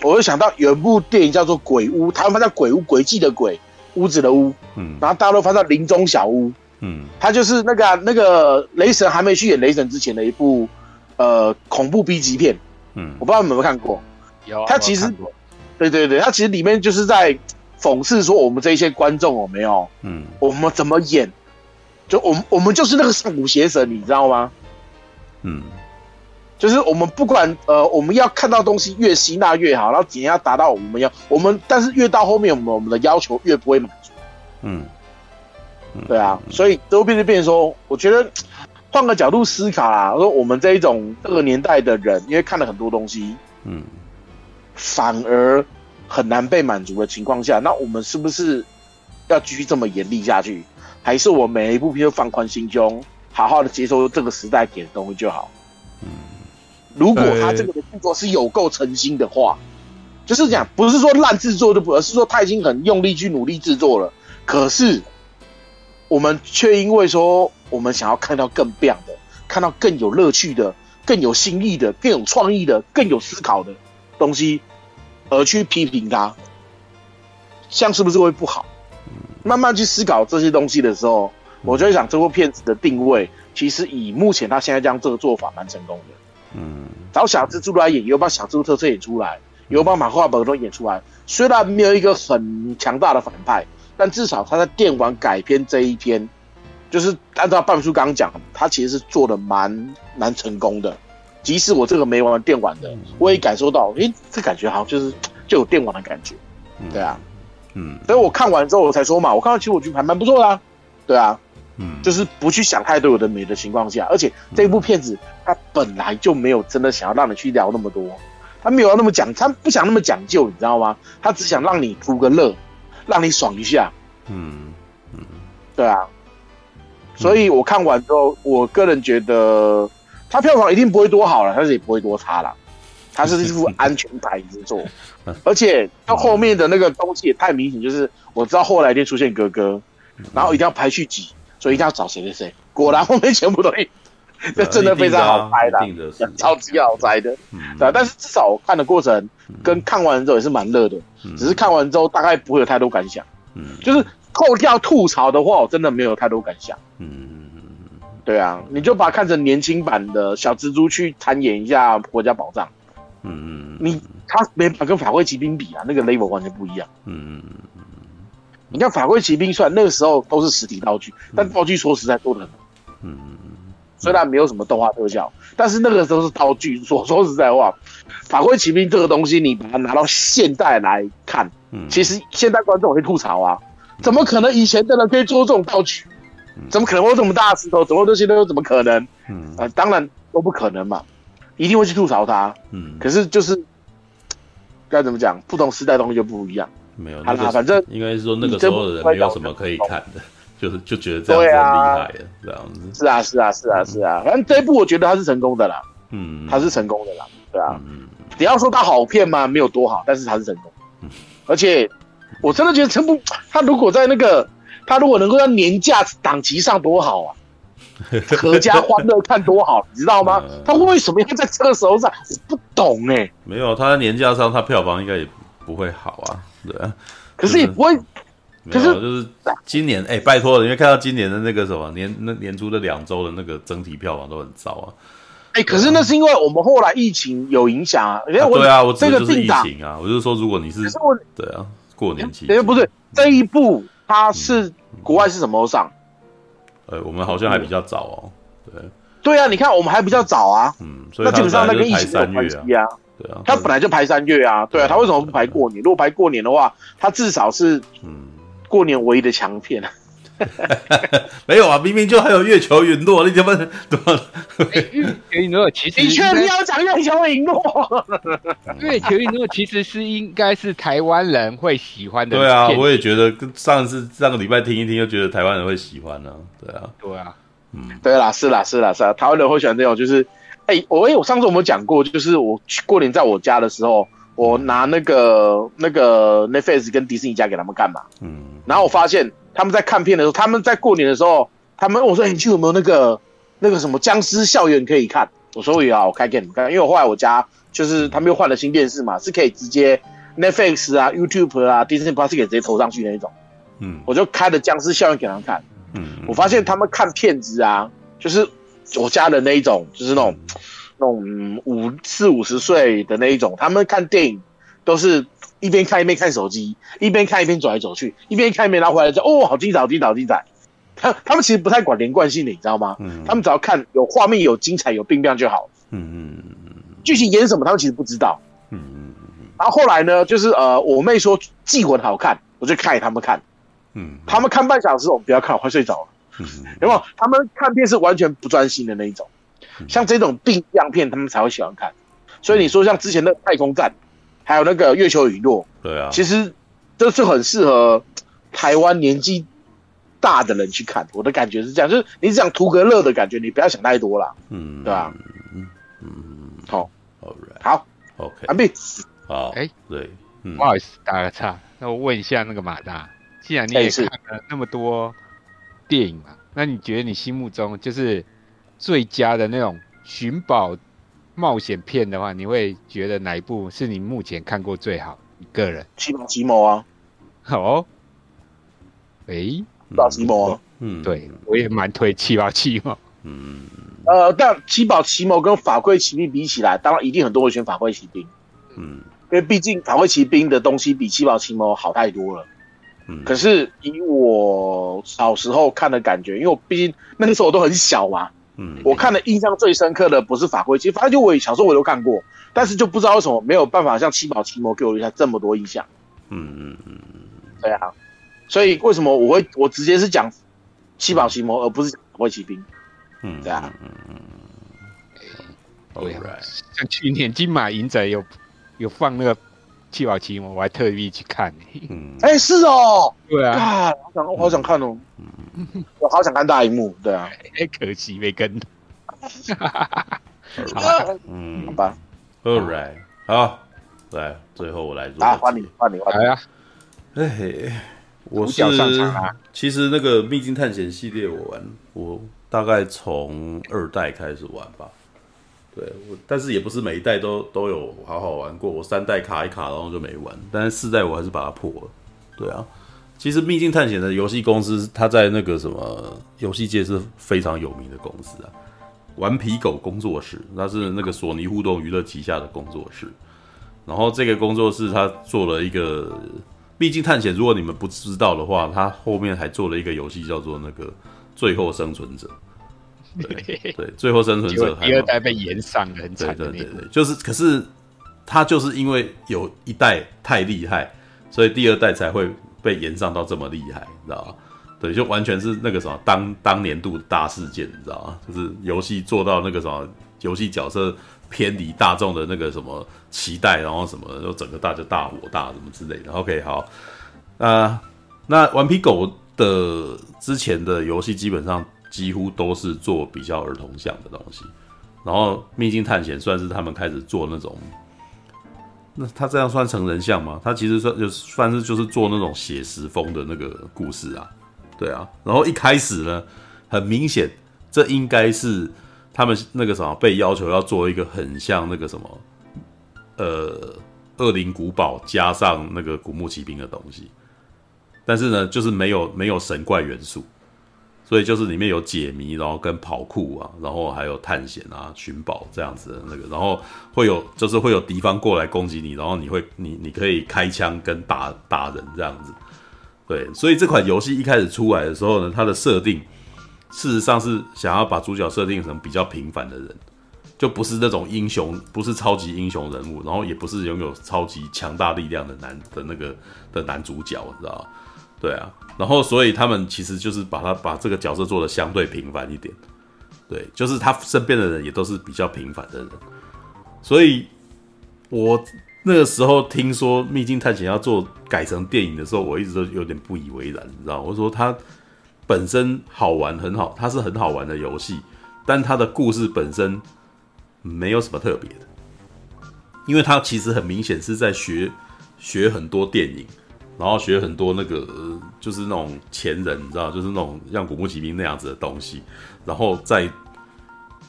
我又想到有一部电影叫做《鬼屋》，台湾翻叫《鬼屋》，诡计的鬼，屋子的屋，嗯，然后大家都翻到林中小屋。嗯，他就是那个、啊、那个雷神还没去演雷神之前的一部呃恐怖 B 级片，嗯，我不知道你们有没有看过，有，他其实对对对，他其实里面就是在讽刺说我们这一些观众有没有，嗯，我们怎么演，就我们我们就是那个上古邪神，你知道吗？嗯，就是我们不管呃我们要看到东西越吸纳越好，然后怎样要达到我们要我们，但是越到后面我们我们的要求越不会满足，嗯。对啊，所以都变成变成说，我觉得 换个角度思考啦。我说我们这一种这个年代的人，因为看了很多东西，嗯，反而很难被满足的情况下，那我们是不是要继续这么严厉下去？还是我每一部片都放宽心胸，好好的接受这个时代给的东西就好？嗯，如果他这个的制作是有够诚心的话，就是讲不是说烂制作的不，而是说他已经很用力去努力制作了，可是。我们却因为说我们想要看到更棒的，看到更有乐趣的、更有新意的、更有创意的、更有思考的东西，而去批评它，这样是不是会不好？慢慢去思考这些东西的时候，我就会想这部片子的定位，其实以目前他现在这样这个做法蛮成功的。嗯，找小蜘蛛来演，有把小蜘蛛特色演出来，有把马克华伯都演出来，虽然没有一个很强大的反派。但至少他在电玩改编这一篇，就是按照半叔刚刚讲，他其实是做的蛮蛮成功的。即使我这个没玩电玩的，我也感受到，诶，这感觉好像就是 就有电玩的感觉，对啊，嗯，所以我看完之后我才说嘛，我看到其实我觉得还蛮不错的啊，对啊，嗯，就是不去想太多有的没的情况下，而且这部片子它本来就没有真的想要让你去聊那么多，他没有要那么讲，他不想那么讲究，你知道吗？他只想让你图个乐，让你爽一下，嗯嗯，对啊，所以我看完之后，我个人觉得。它票房一定不会多好了，但是也不会多差了。它是一副安全牌之作，而且到后面的那个东西也太明显，就是我知道后来一定出现哥哥，然后一定要排序集，所以一定要找谁谁谁。果然后面全部都，这 真的非常好拍的，超级好猜的。对，但是至少我看的过程跟看完之后也是蛮乐的，只是看完之后大概不会有太多感想。嗯，就是扣掉吐槽的话，我真的没有太多感想。嗯。对啊，你就把它看成年轻版的小蜘蛛去参演一下国家宝藏。嗯嗯，你他没法跟法柜奇兵比啊，那个 level 完全不一样。嗯嗯嗯，你看法柜奇兵，虽然那个时候都是实体道具，但道具说实在多的很。嗯，虽然没有什么动画特效，但是那个时候是道具。说说实在话，法柜奇兵这个东西，你把它拿到现代来看，其实现代观众会吐槽啊，怎么可能以前的人可以做这种道具？怎么可能会有这么大的石头？怎么这些都有？怎么可能？嗯啊、呃，当然都不可能嘛，一定会去吐槽它。嗯，可是就是该怎么讲？不同时代东西就不一样。没有，好啦，反正应该是说那个时候的人没有什么可以看的，就是就觉得这样子很厉害的这样子。是啊，是啊，是啊，是啊。反正这一部我觉得他是成功的啦。嗯，他是成功的啦。对啊。嗯。你要说他好骗吗？没有多好，但是他是成功。嗯。而且我真的觉得这部他如果在那个。他如果能够在年假档期上多好啊，阖家欢乐看多好，你知道吗？他为什么要在这个时候上？我不懂哎、欸。没有，他在年假上，他票房应该也不会好啊，对啊。可是也不会，可是就是今年哎、欸，拜托了，因为看到今年的那个什么年那年初的两周的那个整体票房都很糟啊。哎、欸，可是那是因为我们后来疫情有影响啊。对啊，我这个就是疫情啊，我就是说，如果你是，是对啊，过年期不对，这一部。它是国外是什么时候上？呃，我们好像还比较早哦。对，对啊，你看我们还比较早啊。嗯，所以那基本上那个疫情有关系啊。对啊，它本来就排三月啊。对啊，它为什么不排过年？如果排过年的话，它至少是嗯过年唯一的强片。没有啊，明明就还有月球陨落，你怎么怎么？月球陨落其实你确定要讲月球陨落？月球陨落其实是应该是台湾人会喜欢的。对啊，我也觉得上次上个礼拜听一听，就觉得台湾人会喜欢呢、啊。对啊，对啊，嗯，对啦，是啦，是啦，是啦，台湾人会喜欢这种，就是哎，我哎，我上次我们讲过，就是我去过年在我家的时候，我拿那个那个 Netflix 跟迪士尼家给他们看嘛，嗯，然后我发现。他们在看片的时候，他们在过年的时候，他们问我说：“你去有没有那个那个什么僵尸校园可以看？”我说：“有啊，我开给你们看。”因为我后来我家就是他们又换了新电视嘛，是可以直接 Netflix 啊、YouTube 啊、Disney Plus 可以直接投上去那一种。嗯，我就开了僵尸校园给他们看。嗯，我发现他们看片子啊，就是我家的那一种，就是那种那种五四五十岁的那一种，他们看电影都是。一边看一边看手机，一边看一边走来走去，一边看一边拿回来就哦，好精彩，好精彩，好精彩。他他们其实不太管连贯性的，你知道吗？嗯，他们只要看有画面、有精彩、有变变就好。嗯嗯嗯，剧情演什么，他们其实不知道。嗯嗯嗯。然后后来呢，就是呃，我妹说《祭魂》好看，我就看给他们看。嗯，他们看半小时，我不要看，我快睡着了。嗯，有没有？他们看片是完全不专心的那一种，像这种定样片，他们才会喜欢看。所以你说像之前的《太空站》。还有那个月球陨落，对啊，其实都是很适合台湾年纪大的人去看。我的感觉是这样，就是你只想图个乐的感觉，你不要想太多了，嗯，对吧？嗯。嗯，好，Alright，好，OK，安毕，好，哎，对，不好意思打个岔，那我问一下那个马大，既然你也看了那么多电影嘛，那你觉得你心目中就是最佳的那种寻宝？冒险片的话，你会觉得哪一部是你目前看过最好？你个人？七宝奇谋啊！哦，诶，七宝奇谋啊！嗯，对，我也蛮推七宝奇谋。嗯，呃，但七宝奇谋跟法柜奇兵比起来，当然一定很多人选法柜奇兵。嗯，因为毕竟法柜奇兵的东西比七宝奇谋好太多了。嗯，可是以我小时候看的感觉，因为我毕竟那个时候我都很小嘛，嗯，我看的印象最深刻的不是法规，其实反正就我小时候我都看过，但是就不知道为什么没有办法像七宝奇魔给我留下这么多印象。嗯嗯嗯。嗯，对啊，所以为什么我会我直接是讲七宝奇魔，而不是讲法规骑兵？嗯，对啊，嗯嗯嗯，对啊，像去年金马银仔有有放那个七宝奇魔，我还特意去看。嗯，哎，是哦，对啊，啊，好想我好想看哦，我好想看大荧幕，对啊，哎，可惜没跟。嗯，好吧，All right，好。来，最后我来做。啊，换你，换你，换你。啊！哎，我是其实那个《秘境探险》系列我玩，我大概从二代开始玩吧。对，我但是也不是每一代都都有好好玩过。我三代卡一卡，然后就没玩。但是四代我还是把它破了。对啊，其实《秘境探险》的游戏公司，它在那个什么游戏界是非常有名的公司啊。顽皮狗工作室，那是那个索尼互动娱乐旗下的工作室。然后这个工作室他做了一个《秘境探险》，如果你们不知道的话，他后面还做了一个游戏叫做那个《最后生存者》。对对，《最后生存者》第二代被延上了，很惨。对对对对，就是可是他就是因为有一代太厉害，所以第二代才会被延上到这么厉害，你知道吗？对，就完全是那个什么当当年度大事件，你知道吗？就是游戏做到那个什么游戏角色。偏离大众的那个什么期待，然后什么，就整个大就大火大什么之类的。OK，好，呃，那顽皮狗的之前的游戏基本上几乎都是做比较儿童向的东西，然后秘境探险算是他们开始做那种，那他这样算成人向吗？他其实算就算是就是做那种写实风的那个故事啊，对啊，然后一开始呢，很明显这应该是。他们那个什么被要求要做一个很像那个什么，呃，恶灵古堡加上那个古墓奇兵的东西，但是呢，就是没有没有神怪元素，所以就是里面有解谜，然后跟跑酷啊，然后还有探险啊、寻宝这样子的那个，然后会有就是会有敌方过来攻击你，然后你会你你可以开枪跟打打人这样子，对，所以这款游戏一开始出来的时候呢，它的设定。事实上是想要把主角设定成比较平凡的人，就不是那种英雄，不是超级英雄人物，然后也不是拥有超级强大力量的男的那个的男主角，你知道吗？对啊，然后所以他们其实就是把他把这个角色做得相对平凡一点，对，就是他身边的人也都是比较平凡的人，所以我那个时候听说《秘境探险》要做改成电影的时候，我一直都有点不以为然，你知道？我说他。本身好玩很好，它是很好玩的游戏，但它的故事本身没有什么特别的，因为它其实很明显是在学学很多电影，然后学很多那个就是那种前人，你知道，就是那种像古墓奇兵那样子的东西，然后在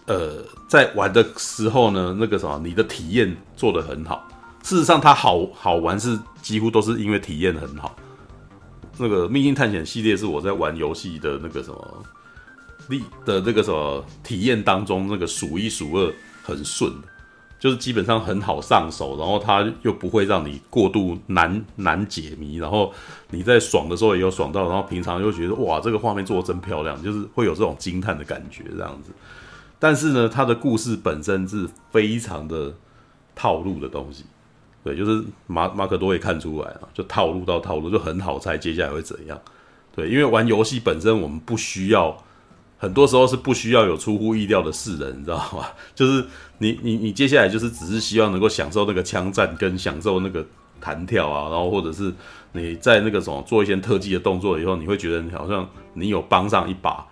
呃在玩的时候呢，那个什么，你的体验做得很好。事实上，它好好玩是几乎都是因为体验很好。那个《秘境探险》系列是我在玩游戏的那个什么力的那个什么体验当中，那个数一数二很顺的，就是基本上很好上手，然后它又不会让你过度难难解谜，然后你在爽的时候也有爽到，然后平常又觉得哇，这个画面做得真漂亮，就是会有这种惊叹的感觉这样子。但是呢，它的故事本身是非常的套路的东西。对，就是马马可多也看出来了，就套路到套路就很好猜接下来会怎样。对，因为玩游戏本身我们不需要，很多时候是不需要有出乎意料的事的，你知道吗？就是你你你接下来就是只是希望能够享受那个枪战跟享受那个弹跳啊，然后或者是你在那个什么做一些特技的动作以后，你会觉得好像你有帮上一把。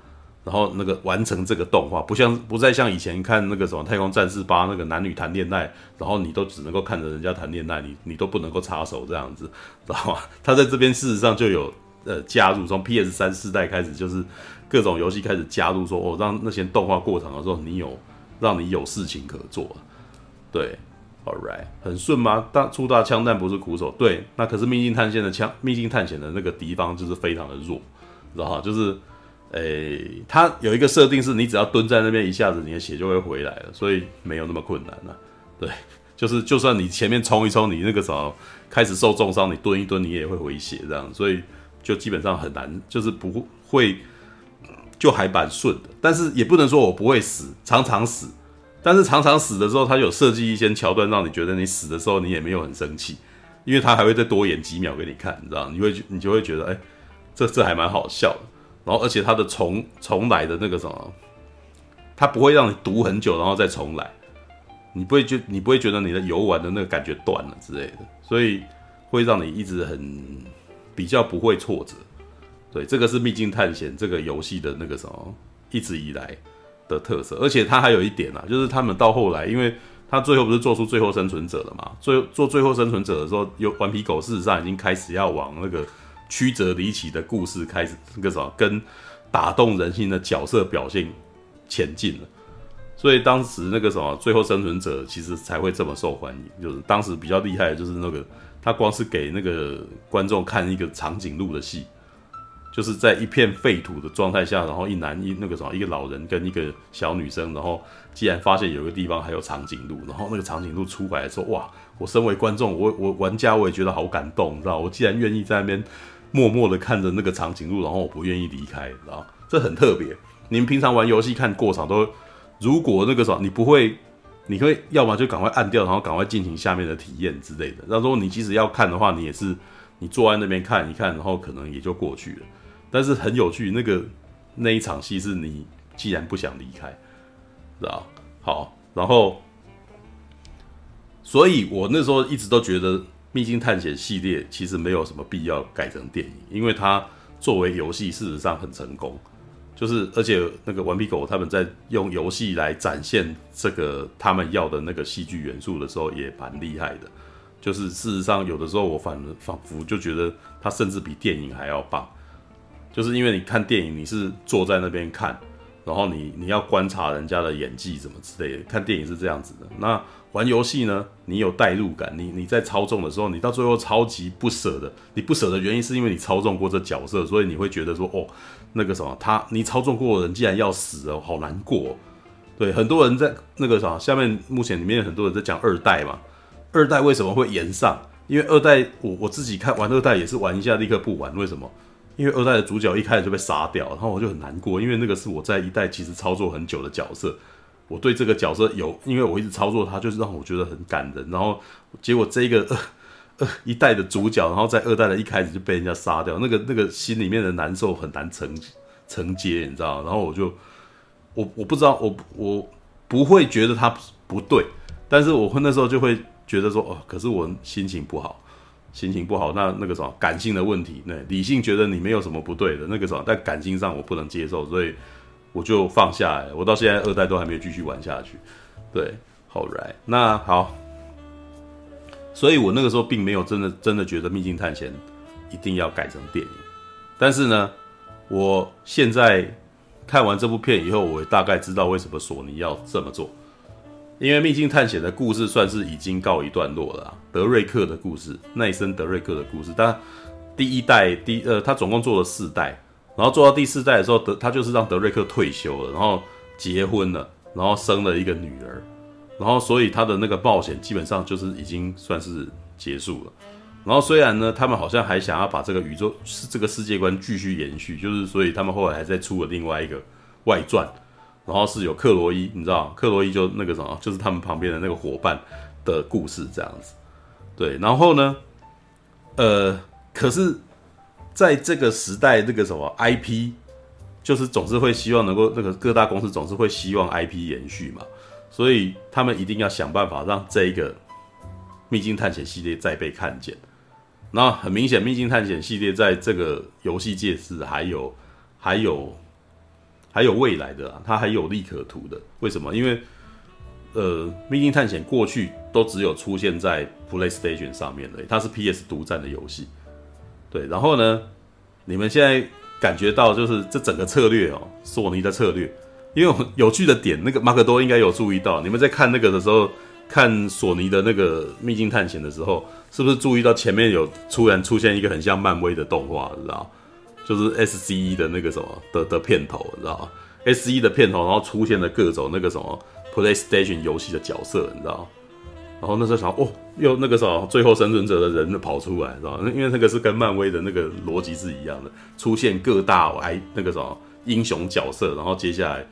然后那个完成这个动画，不像 不再像以前看那个什么《太空战士八》那个男女谈恋爱，然后你都只能够看着人家谈恋爱，你你都不能够插手这样子，知道吗？他在这边事实上就有呃加入，从 PS 三世代开始就是各种游戏开始加入说，哦，让那些动画过场的时候，你有让你有事情可做，对，All right，很顺吗？大出大枪弹不是苦手，对，那可是秘境探险的枪，秘境探险的那个敌方就是非常的弱，知道吗？就是。诶、欸，它有一个设定是，你只要蹲在那边，一下子你的血就会回来了，所以没有那么困难了。对，就是就算你前面冲一冲，你那个时候开始受重伤，你蹲一蹲，你也会回血这样，所以就基本上很难，就是不会就还蛮顺的。但是也不能说我不会死，常常死。但是常常死的时候，他有设计一些桥段，让你觉得你死的时候你也没有很生气，因为他还会再多演几秒给你看，你知道？你会你就会觉得，哎、这这还蛮好笑的。然后而且他的重重来的那个什么，他不会让你读很久然后再重来，你不会觉你不会觉得你的游玩的那个感觉断了之类的，所以会让你一直很比较不会挫折。对，这个是《秘境探险》这个游戏的那个什么，一直以来。的特色，而且它还有一点啊，就是他们到后来，因为他最后不是做出最后生存者了嘛？最做最后生存者的时候，有顽皮狗事实上已经开始要往那个曲折离奇的故事开始那个什么，跟打动人心的角色表现前进了。所以当时那个什么最后生存者其实才会这么受欢迎，就是当时比较厉害的就是那个他光是给那个观众看一个长颈鹿的戏。就是在一片废土的状态下，然后一男一那个什么一个老人跟一个小女生，然后既然发现有一个地方还有长颈鹿，然后那个长颈鹿出来的时候，哇！我身为观众，我 我玩家我也觉得好感动，你知道？我既然愿意在那边默默的看着那个长颈鹿，然后我不愿意离开，知道？这很特别。你们平常玩游戏看过场都，如果那个时候你不会，你会要么就赶快按掉，然后赶快进行下面的体验之类的。然后如果你即使要看的话，你也是你坐在那边看一看，然后可能也就过去了。但是很有趣，那个那一场戏是你既然不想离开，知道？好，然后，所以我那时候一直都觉得《秘境探险》系列其实没有什么必要改成电影，因为它作为游戏事实上很成功，就是而且那个顽皮狗他们在用游戏来展现这个他们要的那个戏剧元素的时候也蛮厉害的，就是事实上有的时候我反而仿佛就觉得它甚至比电影还要棒。就是因为你看电影，你是坐在那边看，然后你你要观察人家的演技什么之类的。看电影是这样子的，那玩游戏呢？你有代入感，你你在操纵的时候，你到最后超级不舍的。你不舍的原因是因为你操纵过这角色，所以你会觉得说，哦，那个什么，他你操纵过的人竟然要死了，好难过。对，很多人在那个啥，下面目前里面很多人在讲二代嘛，二代为什么会延上？因为二代我我自己看玩二代也是玩一下立刻不玩，为什么？因为二代的主角一开始就被杀掉，然后我就很难过，因为那个是我在一代其实操作很久的角色，我对这个角色有，因为我一直操作他，就是让我觉得很感人。然后结果这个二一代的主角，然后在二代的一开始就被人家杀掉，那个那个心里面的难受很难承承接，你知道？然后我就我我不知道，我我不会觉得他不对，但是我会那时候就会觉得说，哦，可是我心情不好。心情不好，那那个什么感性的问题，那理性觉得你没有什么不对的那个什么，但感性上我不能接受，所以我就放下来。我到现在二代都还没有继续玩下去。对，好来，那好，所以我那个时候并没有真的真的觉得《秘境探险》一定要改成电影。但是呢，我现在看完这部片以后，我大概知道为什么索尼要这么做。因为《秘境探险》的故事算是已经告一段落了，德瑞克的故事，奈森·德瑞克的故事。但第一代第呃，他总共做了四代，然后做到第四代的时候，德他就是让德瑞克退休了，然后结婚了，然后生了一个女儿，然后所以他的那个冒险基本上就是已经算是结束了。然后虽然呢，他们好像还想要把这个宇宙是这个世界观继续延续，就是所以他们后来还在出了另外一个外传。然后是有克罗伊，你知道，克罗伊就那个什么，就是他们旁边的那个伙伴的故事这样子。对，然后呢，呃，可是在这个时代，那个什么 IP，就是总是会希望能够那个各大公司总是会希望 IP 延续嘛，所以他们一定要想办法让这一个秘境探险系列再被看见。那很明显，秘境探险系列在这个游戏界是还有还有。还有未来的啊，它还有利可图的。为什么？因为，呃，《秘境探险》过去都只有出现在 PlayStation 上面的，它是 PS 独占的游戏。对，然后呢，你们现在感觉到就是这整个策略哦，索尼的策略。因为有趣的点，那个马可多应该有注意到，你们在看那个的时候，看索尼的那个《秘境探险》的时候，是不是注意到前面有突然出现一个很像漫威的动画，知道？就是 S C E 的那个什么的的片头，你知道吗？S C E 的片头，然后出现了各种那个什么 PlayStation 游戏的角色，你知道吗？然后那时候想，哦，又那个什么最后生存者的人跑出来，是吧？因为那个是跟漫威的那个逻辑是一样的，出现各大哎那个什么英雄角色，然后接下来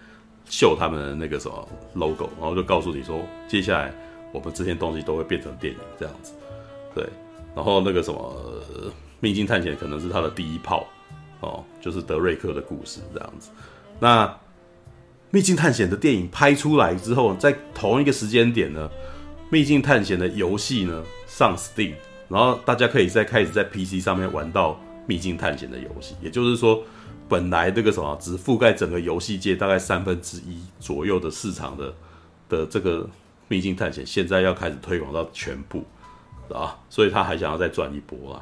秀他们的那个什么 logo，然后就告诉你说，接下来我们这些东西都会变成电影这样子，对。然后那个什么秘境探险可能是他的第一炮哦，就是德瑞克的故事这样子。那秘境探险的电影拍出来之后，在同一个时间点呢。秘境探险的游戏呢上 Steam，然后大家可以再开始在 PC 上面玩到秘境探险的游戏。也就是说，本来这个什么只覆盖整个游戏界大概三分之一左右的市场的的这个秘境探险，现在要开始推广到全部，啊，所以他还想要再赚一波啊，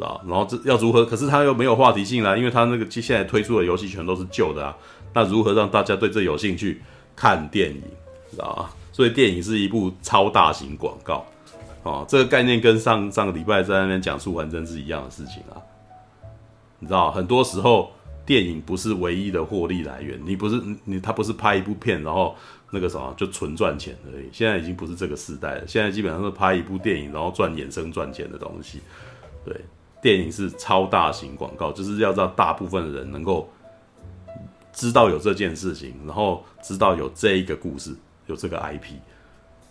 啊，然后这要如何？可是他又没有话题性啦，因为他那个现在推出的游戏全都是旧的啊。那如何让大家对这有兴趣？看电影，知道啊？所以电影是一部超大型广告，哦，这个概念跟上上个礼拜在那边讲述完真是一样的事情啊。你知道，很多时候电影不是唯一的获利来源，你不是你他不是拍一部片然后那个什么就纯赚钱而已。现在已经不是这个时代了，现在基本上是拍一部电影然后赚衍生赚钱的东西。对，电影是超大型广告，就是要让大部分的人能够知道有这件事情，然后知道有这一个故事。有这个 IP，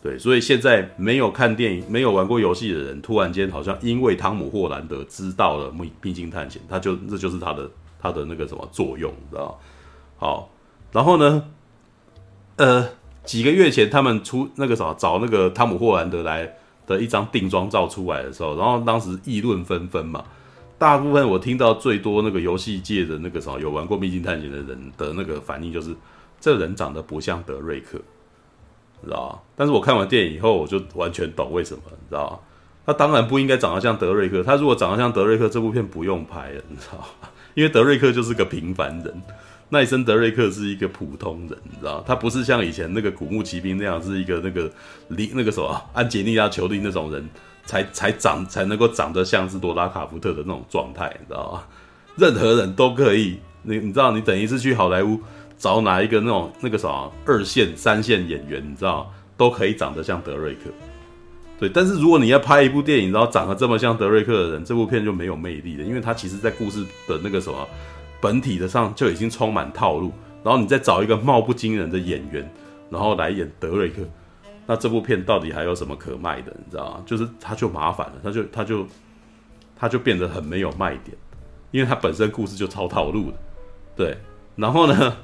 对，所以现在没有看电影、没有玩过游戏的人，突然间好像因为汤姆·霍兰德知道了《秘秘境探险》，他就这就是他的他的那个什么作用，你知道？好，然后呢，呃，几个月前他们出那个啥找那个汤姆·霍兰德来的一张定妆照出来的时候，然后当时议论纷纷嘛，大部分我听到最多那个游戏界的那个什么有玩过《秘境探险》的人的那个反应就是，这人长得不像德瑞克。知道，但是我看完电影以后，我就完全懂为什么，你知道，他当然不应该长得像德瑞克，他如果长得像德瑞克，这部片不用拍了，你知道，因为德瑞克就是个平凡人，奈森德瑞克是一个普通人，你知道，他不是像以前那个古墓奇兵那样是一个那个离那个什么安吉丽娜裘丽那种人才 才长才能够长得像是多拉卡福特的那种状态，你知道吗？任何人都可以，你你知道，你等于是去好莱坞。找哪一个那种那个啥二线、三线演员，你知道都可以长得像德瑞克，对。但是如果你要拍一部电影，然后长得这么像德瑞克的人，这部片就没有魅力了，因为他其实在故事的那个什么本体的上就已经充满套路。然后你再找一个貌不惊人的演员，然后来演德瑞克，那这部片到底还有什么可卖的？你知道吗？就是他就麻烦了，他就他就他就变得很没有卖点，因为他本身故事就超套路的，对。然后呢？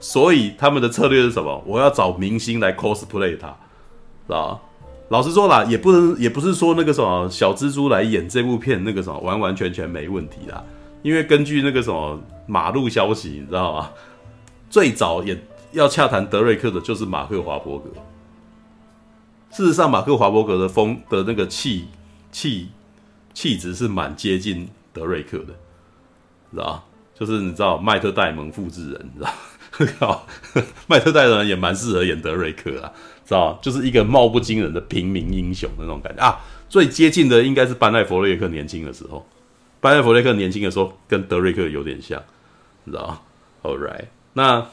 所以他们的策略是什么？我要找明星来 cosplay 他，知道？老实说啦，也不能，也不是说那个什么小蜘蛛来演这部片，那个什么完完全全没问题啦。因为根据那个什么马路消息，你知道吗？最早也要洽谈德瑞克的就是马克华伯格。事实上，马克华伯格的风的那个气气气质是蛮接近德瑞克的，知道吧？就是你知道麦特戴蒙复制人，你知道。靠，麦特戴蒙也蛮适合演德瑞克啊，知道就是一个貌不惊人的平民英雄那种感觉啊。最接近的应该是班奈弗瑞克年轻的时候，班艾弗雷克年轻的时候跟德瑞克有点像，你知道？All right，那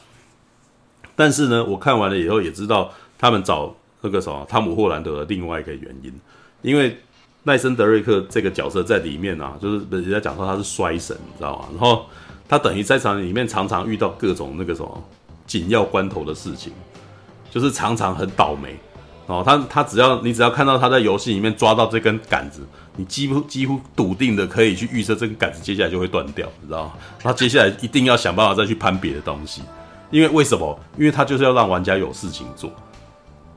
但是呢，我看完了以后也知道他们找那个什么汤姆霍兰德的另外一个原因，因为奈森德瑞克这个角色在里面啊，就是人家讲说他是衰神，你知道吗？然后。他等于在场里面常常遇到各种那个什么紧要关头的事情，就是常常很倒霉哦。他他只要你只要看到他在游戏里面抓到这根杆子，你几乎几乎笃定的可以去预测这根杆子接下来就会断掉，你知道吗？他接下来一定要想办法再去攀别的东西，因为为什么？因为他就是要让玩家有事情做，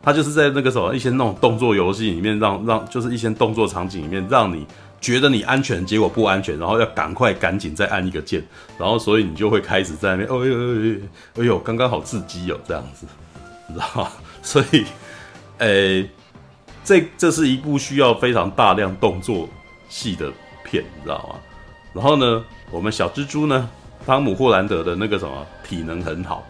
他就是在那个什么一些那种动作游戏里面让让就是一些动作场景里面让你。觉得你安全，结果不安全，然后要赶快赶紧再按一个键，然后所以你就会开始在那边，哎呦哎呦，哎呦，刚刚好刺激哦，这样子，你知道吗？所以，诶、这这是一部需要非常大量动作戏的片，你知道吗？然后呢，我们小蜘蛛呢，汤姆霍兰德的那个什么体能很好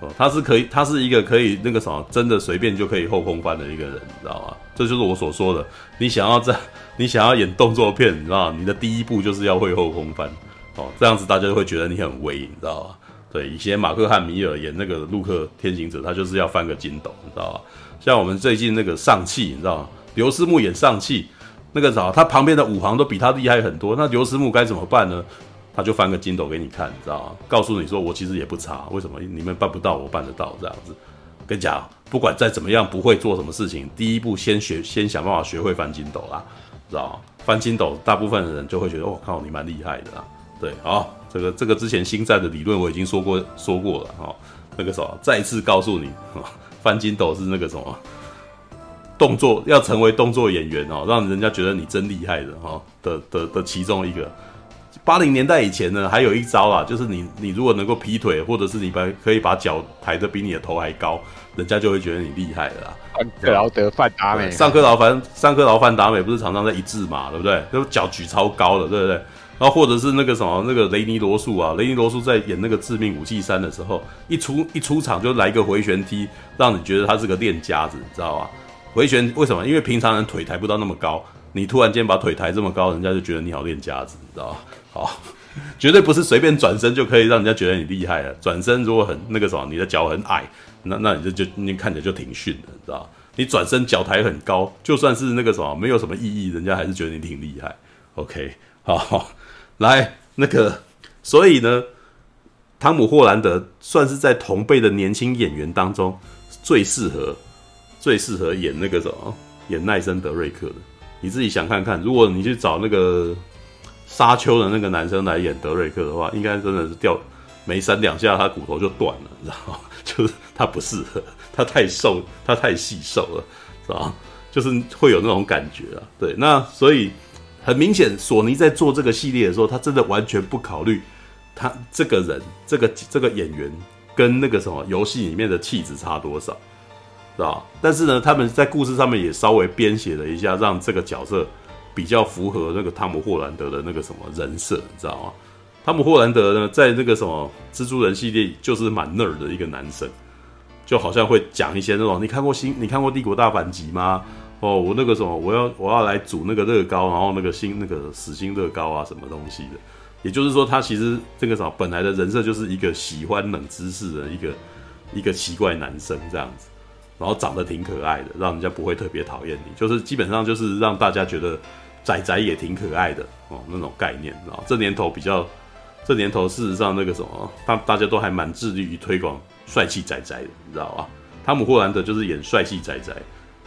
哦。他是可以，他是一个可以那个什么，真的随便就可以后空翻的一个人，你知道吗？这就是我所说的，你想要在，你想要演动作片，你知道吗？你的第一步就是要会后空翻，哦，这样子大家就会觉得你很威，你知道吗？对，以前马克汉米尔演那个陆克天行者，他就是要翻个筋斗，你知道吗？像我们最近那个上气，你知道吗？刘思慕演上气，那个啥，他旁边的武行都比他厉害很多。那刘思慕该怎么办呢？他就翻个筋斗给你看，你知道吗？告诉你说我其实也不差，为什么你们办不到，我办得到这样子。跟你讲，不管再怎么样不会做什么事情，第一步先学，先想办法学会翻筋斗啦，知道吗？翻筋斗，大部分的人就会觉得，我、哦、靠，你蛮厉害的啦。对，好，这个这个之前星战的理论我已经说过说过了哈。那个什么，再次告诉你，翻筋斗是那个什么动作，要成为动作演员哦，让人家觉得你真厉害的哈的的的其中一个。八零年代以前呢，还有一招啊，就是你你如果能够劈腿，或者是你把可以把脚抬得比你的头还高，人家就会觉得你厉害了啦。上克劳德范达美，上克劳凡上克劳范达美不是常常在一字嘛，对不对？就脚举超高的，对不对？然后或者是那个什么那个雷尼罗素啊，雷尼罗素在演那个致命武器三的时候，一出一出场就来一个回旋踢，让你觉得他是个练家子，你知道吧？回旋为什么？因为平常人腿抬不到那么高，你突然间把腿抬这么高，人家就觉得你好练家子，你知道吧？好，绝对不是随便转身就可以让人家觉得你厉害了。转身如果很那个什么，你的脚很矮，那那你就就你看起来就挺逊的，你知道？你转身脚抬很高，就算是那个什么没有什么意义，人家还是觉得你挺厉害。OK，好，来那个，所以呢，汤姆·霍兰德算是在同辈的年轻演员当中最适合、最适合演那个什么，演奈森·德瑞克的。你自己想看看，如果你去找那个。沙丘的那个男生来演德瑞克的话，应该真的是掉没三两下，他骨头就断了，你知道吗？就是他不适合，他太瘦，他太细瘦了，是吧？就是会有那种感觉啊。对，那所以很明显，索尼在做这个系列的时候，他真的完全不考虑他这个人，这个这个演员跟那个什么游戏里面的气质差多少，是吧？但是呢，他们在故事上面也稍微编写了一下，让这个角色。比较符合那个汤姆·霍兰德的那个什么人设，你知道吗？汤姆·霍兰德呢，在那个什么蜘蛛人系列就是蛮 ner 的一个男生，就好像会讲一些那种你看过新你看过《帝国大反击》吗？哦，我那个什么，我要我要来煮那个乐高，然后那个新那个死心乐高啊，什么东西的。也就是说，他其实这个什么本来的人设就是一个喜欢冷知识的一个一个奇怪男生这样子，然后长得挺可爱的，让人家不会特别讨厌你，就是基本上就是让大家觉得。仔仔也挺可爱的哦，那种概念，知道这年头比较，这年头事实上那个什么，大大家都还蛮致力于推广帅气仔仔的，你知道吧？汤姆·霍兰德就是演帅气仔仔，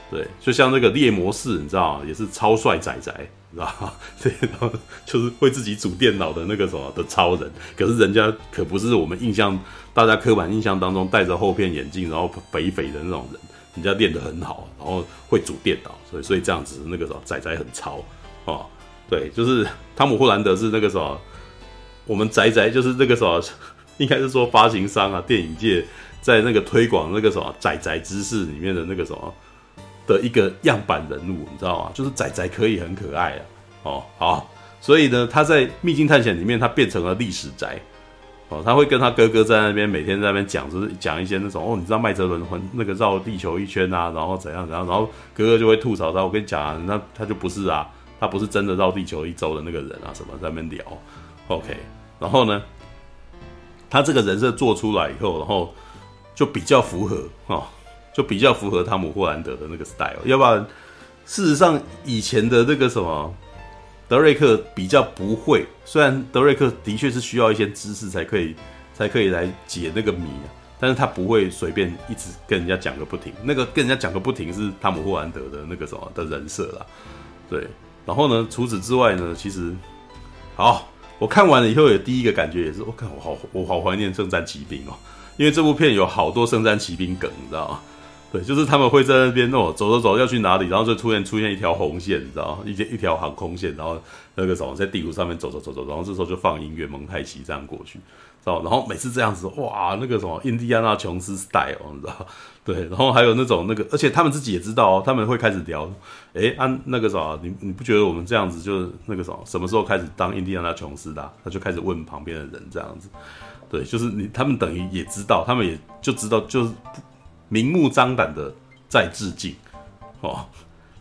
对，就像那个猎魔士，你知道也是超帅仔仔，你，知道？对，然后就是会自己组电脑的那个什么的超人，可是人家可不是我们印象，大家刻板印象当中戴着厚片眼镜，然后肥肥的那种人，人家练得很好，然后会组电脑，所以所以这样子那个什么仔仔很超。哦，对，就是汤姆·霍兰德是那个什么，我们仔仔就是那个什么，应该是说发行商啊，电影界在那个推广那个什么仔仔知识里面的那个什么的一个样板人物，你知道吗？就是仔仔可以很可爱啊。哦，好，所以呢，他在《秘境探险》里面，他变成了历史宅。哦，他会跟他哥哥在那边每天在那边讲，就是讲一些那种哦，你知道麦哲伦环那个绕地球一圈啊，然后怎样怎样，然后哥哥就会吐槽他，我跟你讲啊，那他就不是啊。他不是真的绕地球一周的那个人啊，什么在那边聊，OK，然后呢，他这个人设做出来以后，然后就比较符合哦，就比较符合汤姆·霍兰德的那个 style。要不然，事实上以前的那个什么德瑞克比较不会，虽然德瑞克的确是需要一些知识才可以才可以来解那个谜，但是他不会随便一直跟人家讲个不停。那个跟人家讲个不停是汤姆·霍兰德的那个什么的人设啦，对。然后呢，除此之外呢，其实，好，我看完了以后，有第一个感觉也是，我看我好，我好怀念圣战骑兵哦，因为这部片有好多圣战骑兵梗，你知道吗？对，就是他们会在那边哦，走走走要去哪里，然后就突然出现一条红线，你知道吗？一一条航空线，然后那个什么在地图上面走走走走，然后这时候就放音乐蒙太奇这样过去。知道然后每次这样子，哇，那个什么印第安纳琼斯 style，你知道？对，然后还有那种那个，而且他们自己也知道哦，他们会开始聊，哎，按、那个啥，你你不觉得我们这样子就是那个什么，什么时候开始当印第安纳琼斯的？他就开始问旁边的人这样子，对，就是你他们等于也知道，他们也就知道，就是明目张胆的在致敬，哦，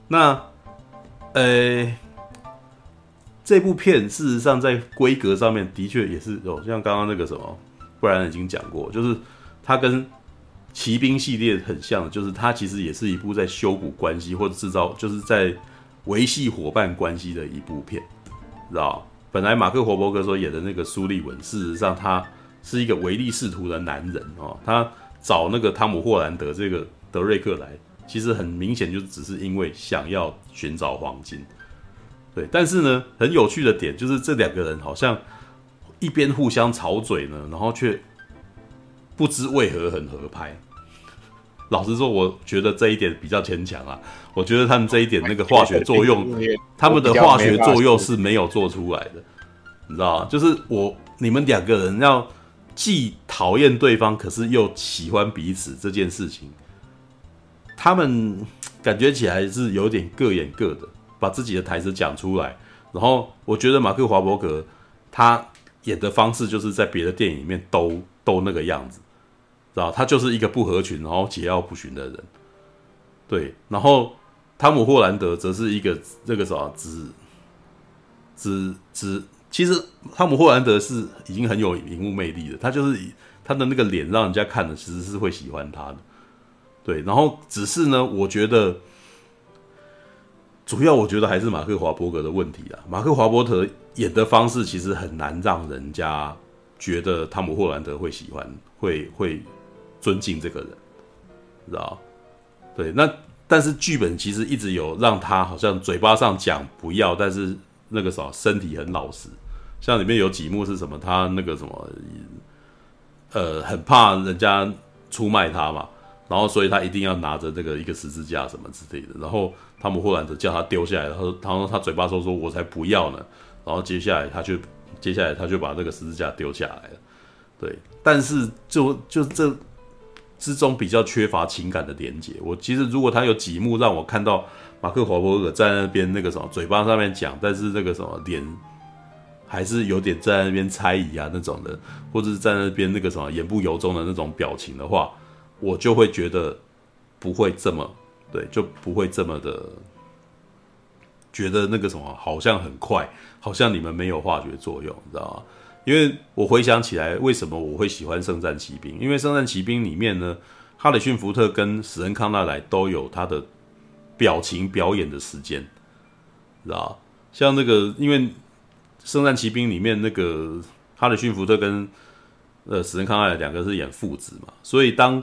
那，呃。这部片事实上在规格上面的确也是哦，像刚刚那个什么，不然已经讲过，就是他跟骑兵系列很像，就是它其实也是一部在修补关系或者制造，就是在维系伙伴关系的一部片，知道？本来马克·霍伯格所演的那个苏利文，事实上他是一个唯利是图的男人哦。他找那个汤姆·霍兰德这个德瑞克来，其实很明显就只是因为想要寻找黄金。对，但是呢，很有趣的点就是这两个人好像一边互相吵嘴呢，然后却不知为何很合拍。老实说，我觉得这一点比较牵强啊。我觉得他们这一点那个化学作用，他们的化学作用是没有做出来的，你知道吗？就是我你们两个人要既讨厌对方，可是又喜欢彼此这件事情，他们感觉起来是有点各演各的，把自己的台词讲出来。然后我觉得马克华伯格他演的方式，就是在别的电影里面都都那个样子。知道他就是一个不合群，然后桀骜不驯的人，对。然后汤姆·霍兰德则是一个这个啥，只只只，其实汤姆·霍兰德是已经很有荧幕魅力的，他就是他的那个脸让人家看了其实是会喜欢他的，对。然后只是呢，我觉得主要我觉得还是马克·华伯格的问题啊。马克·华伯格演的方式其实很难让人家觉得汤姆·霍兰德会喜欢，会会。尊敬这个人，知道？对，那但是剧本其实一直有让他好像嘴巴上讲不要，但是那个啥身体很老实。像里面有几幕是什么？他那个什么，呃，很怕人家出卖他嘛，然后所以他一定要拿着这个一个十字架什么之类的。然后汤姆·霍兰德叫他丢下来，然后他说他嘴巴说说我才不要呢。然后接下来他就接下来他就把这个十字架丢下来了。对，但是就就这。之中比较缺乏情感的连接。我其实如果他有几幕让我看到马克华伯格在那边那个什么嘴巴上面讲，但是那个什么脸还是有点在那边猜疑啊那种的，或者是在那边那个什么言不由衷的那种表情的话，我就会觉得不会这么对，就不会这么的觉得那个什么好像很快，好像你们没有化学作用，你知道吗？因为我回想起来，为什么我会喜欢《圣战骑兵》？因为《圣战骑兵》里面呢，哈里逊福特跟史恩康纳莱都有他的表情表演的时间，知道像那个，因为《圣战骑兵》里面那个哈里逊福特跟呃史恩康纳莱两个是演父子嘛，所以当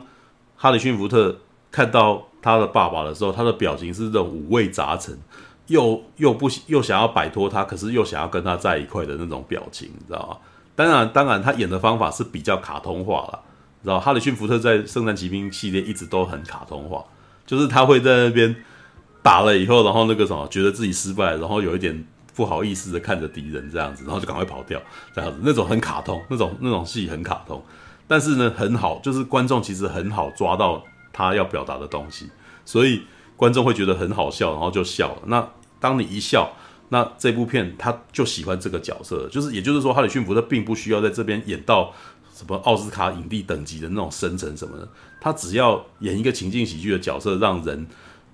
哈里逊福特看到他的爸爸的时候，他的表情是这种五味杂陈。又又不又想要摆脱他，可是又想要跟他在一块的那种表情，你知道吗？当然，当然，他演的方法是比较卡通化了，知道？哈里逊福特在《圣战奇兵》系列一直都很卡通化，就是他会在那边打了以后，然后那个什么，觉得自己失败，然后有一点不好意思的看着敌人这样子，然后就赶快跑掉，这样子，那种很卡通，那种那种戏很卡通，但是呢，很好，就是观众其实很好抓到他要表达的东西，所以观众会觉得很好笑，然后就笑了。那当你一笑。那这部片他就喜欢这个角色，就是也就是说，哈里逊福特并不需要在这边演到什么奥斯卡影帝等级的那种深沉什么的，他只要演一个情境喜剧的角色，让人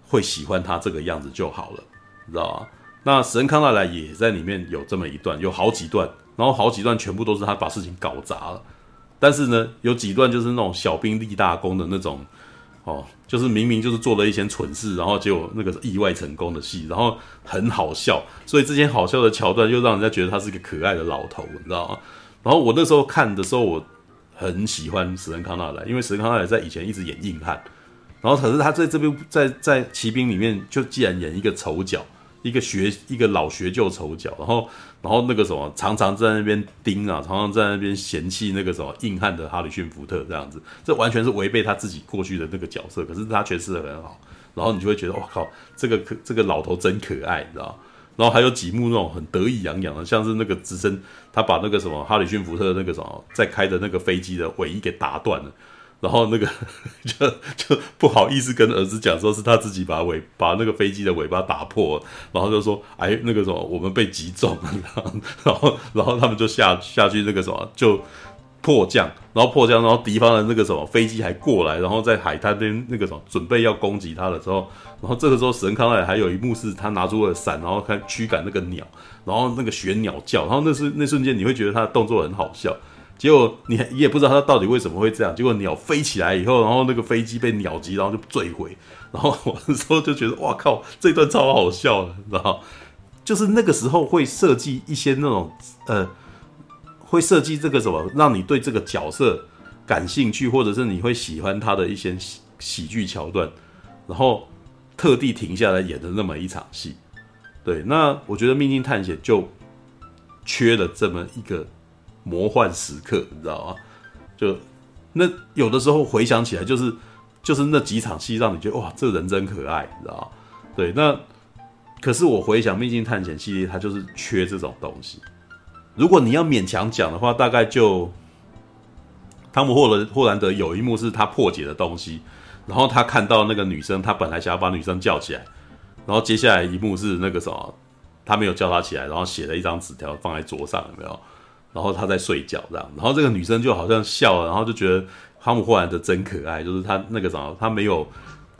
会喜欢他这个样子就好了，你知道吗？那史恩康纳莱也在里面有这么一段，有好几段，然后好几段全部都是他把事情搞砸了，但是呢，有几段就是那种小兵立大功的那种。哦，就是明明就是做了一些蠢事，然后结果那个意外成功的戏，然后很好笑，所以这些好笑的桥段又让人家觉得他是一个可爱的老头，你知道吗？然后我那时候看的时候，我很喜欢史恩康纳来，因为史恩康纳莱在以前一直演硬汉，然后可是他在这边在在骑兵里面就既然演一个丑角。一个学一个老学究丑角，然后然后那个什么常常在那边盯啊，常常在那边嫌弃那个什么硬汉的哈里逊福特这样子，这完全是违背他自己过去的那个角色。可是他诠释的很好，然后你就会觉得哇靠，这个可这个老头真可爱，你知道？然后还有几幕那种很得意洋洋的，像是那个直升，他把那个什么哈里逊福特那个什么在开的那个飞机的尾翼给打断了。然后那个 就就不好意思跟儿子讲，说是他自己把尾把那个飞机的尾巴打破，然后就说哎那个什么我们被击中了，然后然后他们就下下去那个什么就迫降，然后迫降，然后敌方的那个什么飞机还过来，然后在海滩边那个什么准备要攻击他的时候，然后这个时候神康奈还有一幕是他拿出了伞，然后开驱赶那个鸟，然后那个学鸟叫，然后那是那瞬间你会觉得他的动作很好笑。结果你你也不知道他到底为什么会这样。结果鸟飞起来以后，然后那个飞机被鸟击，然后就坠毁。然后我那时候就觉得，哇靠，这段超好笑的，你知道？就是那个时候会设计一些那种呃，会设计这个什么，让你对这个角色感兴趣，或者是你会喜欢他的一些喜喜剧桥段，然后特地停下来演的那么一场戏。对，那我觉得《秘境探险》就缺了这么一个。魔幻时刻，你知道吗？就那有的时候回想起来，就是就是那几场戏，让你觉得哇，这人真可爱，你知道吗？对，那可是我回想《秘境探险》系列，它就是缺这种东西。如果你要勉强讲的话，大概就汤姆·霍伦霍兰德有一幕是他破解的东西，然后他看到那个女生，他本来想要把女生叫起来，然后接下来一幕是那个什么，他没有叫她起来，然后写了一张纸条放在桌上，有没有？然后他在睡觉，这样，然后这个女生就好像笑了，然后就觉得汤姆·霍兰德真可爱，就是他那个什么，他没有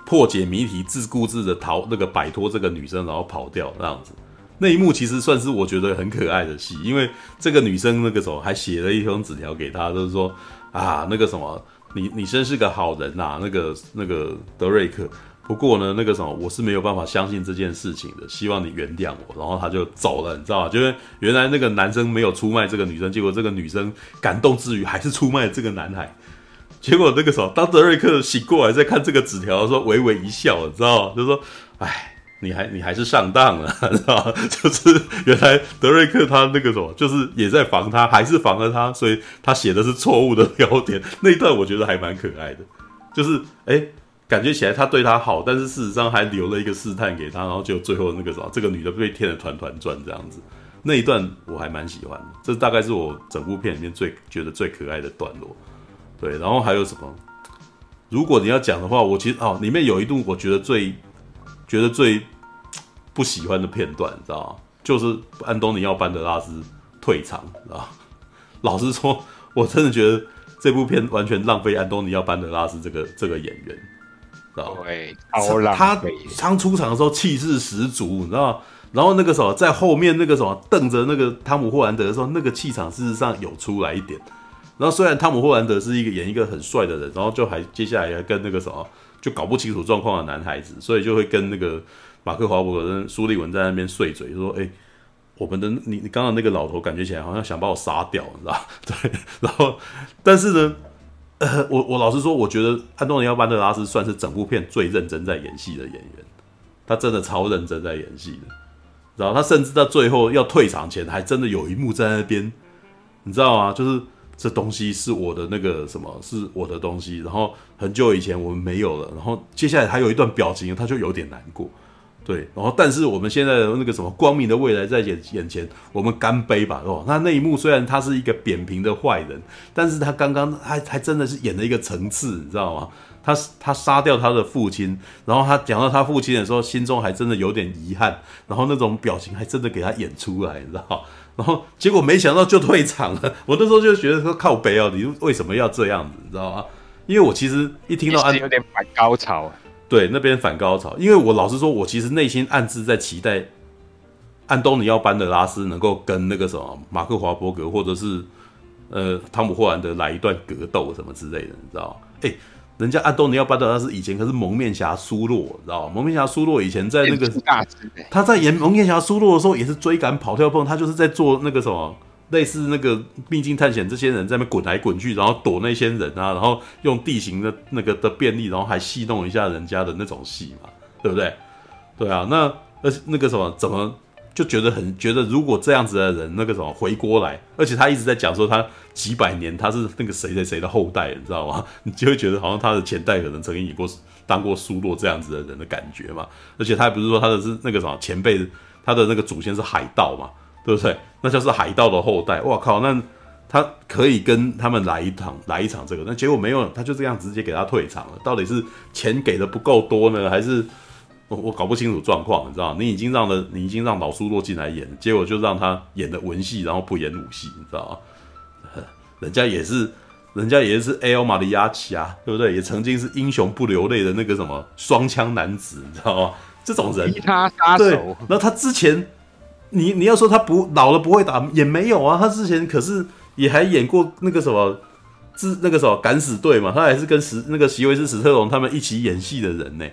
破解谜题，自顾自的逃，那个摆脱这个女生，然后跑掉这样子。那一幕其实算是我觉得很可爱的戏，因为这个女生那个时候还写了一封纸条给他，就是说啊，那个什么，你你真是个好人呐，那个那个德瑞克。不过呢，那个什么，我是没有办法相信这件事情的。希望你原谅我。然后他就走了，你知道吗？就是原来那个男生没有出卖这个女生，结果这个女生感动之余还是出卖了这个男孩。结果那个时候，当德瑞克醒过来再看这个纸条的时候，微微一笑，你知道吗？就说：“哎，你还你还是上当了，知道吗？就是原来德瑞克他那个什么，就是也在防他，还是防了他，所以他写的是错误的标点。那一段我觉得还蛮可爱的，就是哎。”感觉起来他对他好，但是事实上还留了一个试探给他，然后就最后那个什么，这个女的被骗得团团转这样子，那一段我还蛮喜欢的，这大概是我整部片里面最觉得最可爱的段落。对，然后还有什么？如果你要讲的话，我其实哦，里面有一度我觉得最觉得最不喜欢的片段，你知道吗？就是安东尼奥班德拉斯退场，知道吗？老实说，我真的觉得这部片完全浪费安东尼奥班德拉斯这个这个演员。对，他刚出场的时候气势十足，你知道？然后那个时候在后面那个什么瞪着那个汤姆霍兰德的时候，那个气场事实上有出来一点。然后虽然汤姆霍兰德是一个演一个很帅的人，然后就还接下来还跟那个什么就搞不清楚状况的男孩子，所以就会跟那个马克华伯格跟苏利文在那边碎嘴，说：“哎，我们的你你刚刚那个老头感觉起来好像想把我杀掉，你知道？对，然后但是呢。” 我我老实说，我觉得安东尼奥班德拉斯算是整部片最认真在演戏的演员，他真的超认真在演戏的，然后他甚至到最后要退场前，还真的有一幕在那边，你知道吗？就是这东西是我的那个什么，是我的东西，然后很久以前我们没有了，然后接下来还有一段表情，他就有点难过。对，然后但是我们现在的那个什么光明的未来在眼眼前，我们干杯吧，哦，那那一幕虽然他是一个扁平的坏人，但是他刚刚还还真的是演了一个层次，你知道吗？他他杀掉他的父亲，然后他讲到他父亲的时候，心中还真的有点遗憾，然后那种表情还真的给他演出来，你知道？然后结果没想到就退场了，我那时候就觉得说靠北哦，你为什么要这样子，你知道吗？因为我其实一听到安有点反高潮。对，那边反高潮，因为我老实说，我其实内心暗自在期待安东尼奥班德拉斯能够跟那个什么马克华伯格或者是呃汤姆霍兰德来一段格斗什么之类的，你知道吗？哎，人家安东尼奥班德拉斯以前可是蒙面侠苏洛，你知道吗？蒙面侠苏洛以前在那个他在演蒙面侠苏洛的时候也是追赶跑跳碰，他就是在做那个什么。类似那个秘境探险，这些人在那滚来滚去，然后躲那些人啊，然后用地形的那个的便利，然后还戏弄一下人家的那种戏嘛，对不对？对啊，那而且那个什么，怎么就觉得很觉得，如果这样子的人那个什么回锅来，而且他一直在讲说他几百年他是那个谁谁谁的后代，你知道吗？你就会觉得好像他的前代可能曾经演过当过苏洛这样子的人的感觉嘛。而且他还不是说他的是那个什么前辈，他的那个祖先是海盗嘛。对不对？那就是海盗的后代。我靠！那他可以跟他们来一场，来一场这个。那结果没有，他就这样直接给他退场了。到底是钱给的不够多呢，还是我我搞不清楚状况？你知道？你已经让了，你已经让老苏洛进来演，结果就让他演的文戏，然后不演武戏，你知道吗？人家也是，人家也是 A.L. 马里亚奇啊，对不对？也曾经是英雄不流泪的那个什么双枪男子，你知道吗？这种人，他杀手。对，那他之前。你你要说他不老了不会打也没有啊，他之前可是也还演过那个什么，是那个什么敢死队嘛，他还是跟史那个席维斯史特龙他们一起演戏的人呢，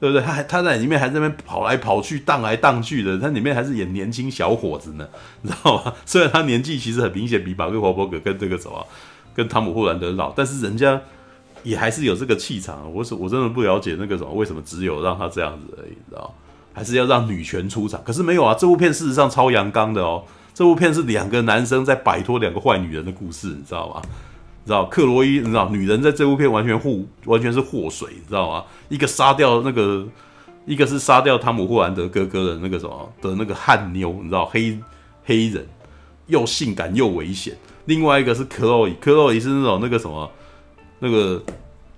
对不对？他还他在里面还在那边跑来跑去、荡来荡去的，他里面还是演年轻小伙子呢，你知道吗？虽然他年纪其实很明显比马克华伯格跟这个什么，跟汤姆霍兰德老，但是人家也还是有这个气场。我是我真的不了解那个什么，为什么只有让他这样子而已，你知道？还是要让女权出场？可是没有啊，这部片事实上超阳刚的哦。这部片是两个男生在摆脱两个坏女人的故事，你知道吗？你知道克罗伊，你知道女人在这部片完全祸，完全是祸水，你知道吗？一个杀掉那个，一个是杀掉汤姆霍兰德哥哥的那个什么的那个悍妞，你知道黑黑人又性感又危险。另外一个是克洛伊，克洛伊是那种那个什么那个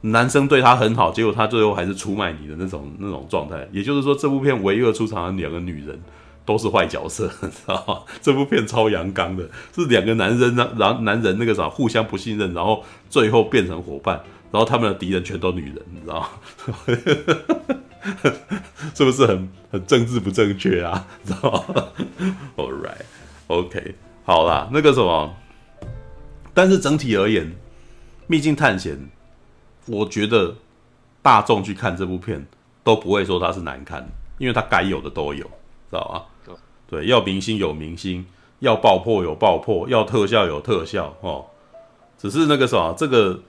男生对她很好，结果她最后还是出卖你的那种那种状态。也就是说，这部片唯一的出场的两个女人。都是坏角色，你知道吗？这部片超阳刚的，是两个男人，然后男人那个啥互相不信任，然后最后变成伙伴，然后他们的敌人全都女人，你知道吗？是不是很很政治不正确啊？知道吗？All right，OK，好啦，那个什么，但是整体而言，《秘境探险》，我觉得大众去看这部片都不会说它是难看，因为它该有的都有，知道吗？对，要明星有明星，要爆破有爆破，要特效有特效哦。只是那个什么，这个，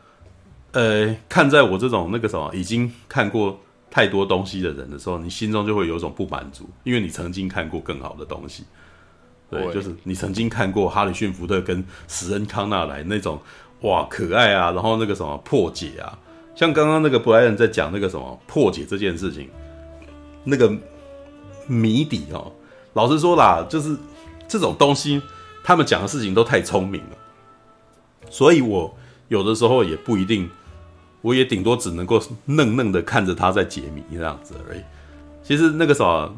呃，看在我这种那个什么已经看过太多东西的人的时候，你心中就会有一种不满足，因为你曾经看过更好的东西。对，对就是你曾经看过哈里逊福特跟史恩康纳莱那种哇可爱啊，然后那个什么破解啊，像刚刚那个布莱恩在讲那个什么破解这件事情，那个谜底哦。老实说啦，就是这种东西，他们讲的事情都太聪明了，所以我有的时候也不一定，我也顶多只能够愣愣的看着他在解谜这样子而已。其实那个什么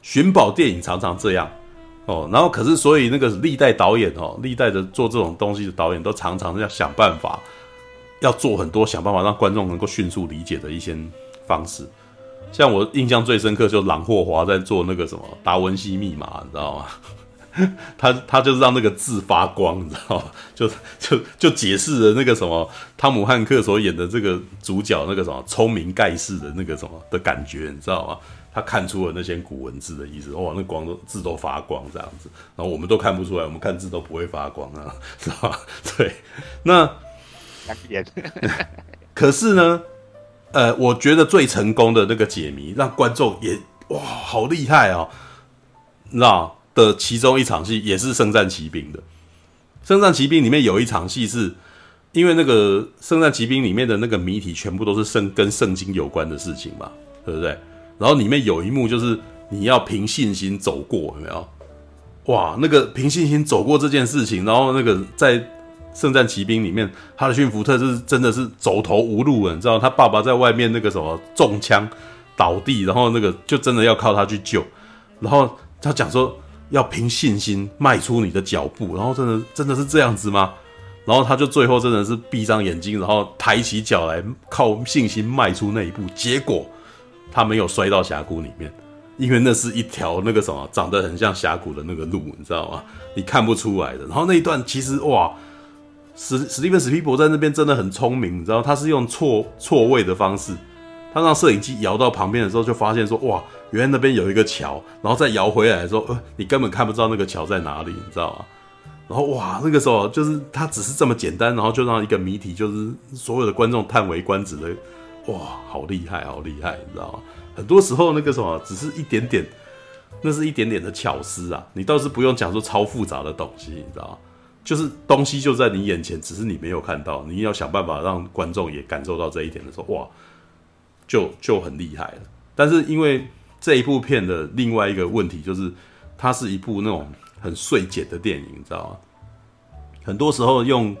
寻宝电影常常这样哦，然后可是所以那个历代导演哦，历代的做这种东西的导演都常常要想办法，要做很多想办法让观众能够迅速理解的一些方式。像我印象最深刻，就朗霍华在做那个什么达文西密码，你知道吗？他他就是让那个字发光，你知道吗？就就就解释了那个什么汤姆汉克所演的这个主角那个什么聪明盖世的那个什么的感觉，你知道吗？他看出了那些古文字的意思，哇，那光都字都发光这样子，然后我们都看不出来，我们看字都不会发光啊，知道吧？对，那 可是呢？呃，我觉得最成功的那个解谜，让观众也哇，好厉害哦！那的其中一场戏也是《圣战骑兵》的，《圣战骑兵》里面有一场戏是，因为那个《圣战骑兵》里面的那个谜题全部都是圣跟圣经有关的事情嘛，对不对？然后里面有一幕就是你要凭信心走过，有没有？哇，那个凭信心走过这件事情，然后那个在。圣战骑兵里面，哈里逊福特是真的是走投无路了，你知道，他爸爸在外面那个什么中枪倒地，然后那个就真的要靠他去救，然后他讲说要凭信心迈出你的脚步，然后真的真的是这样子吗？然后他就最后真的是闭上眼睛，然后抬起脚来靠信心迈出那一步，结果他没有摔到峡谷里面，因为那是一条那个什么长得很像峡谷的那个路，你知道吗？你看不出来的。然后那一段其实哇。史史蒂芬史匹柏在那边真的很聪明，你知道，他是用错错位的方式，他让摄影机摇到旁边的时候，就发现说，哇，原来那边有一个桥，然后再摇回来的时候，呃，你根本看不知道那个桥在哪里，你知道吗？然后哇，那个时候就是他只是这么简单，然后就让一个谜题，就是所有的观众叹为观止的，哇，好厉害，好厉害，你知道吗？很多时候那个什么，只是一点点，那是一点点的巧思啊，你倒是不用讲说超复杂的东西，你知道吗？就是东西就在你眼前，只是你没有看到。你要想办法让观众也感受到这一点的时候，哇，就就很厉害了。但是因为这一部片的另外一个问题就是，它是一部那种很碎剪的电影，你知道吗？很多时候用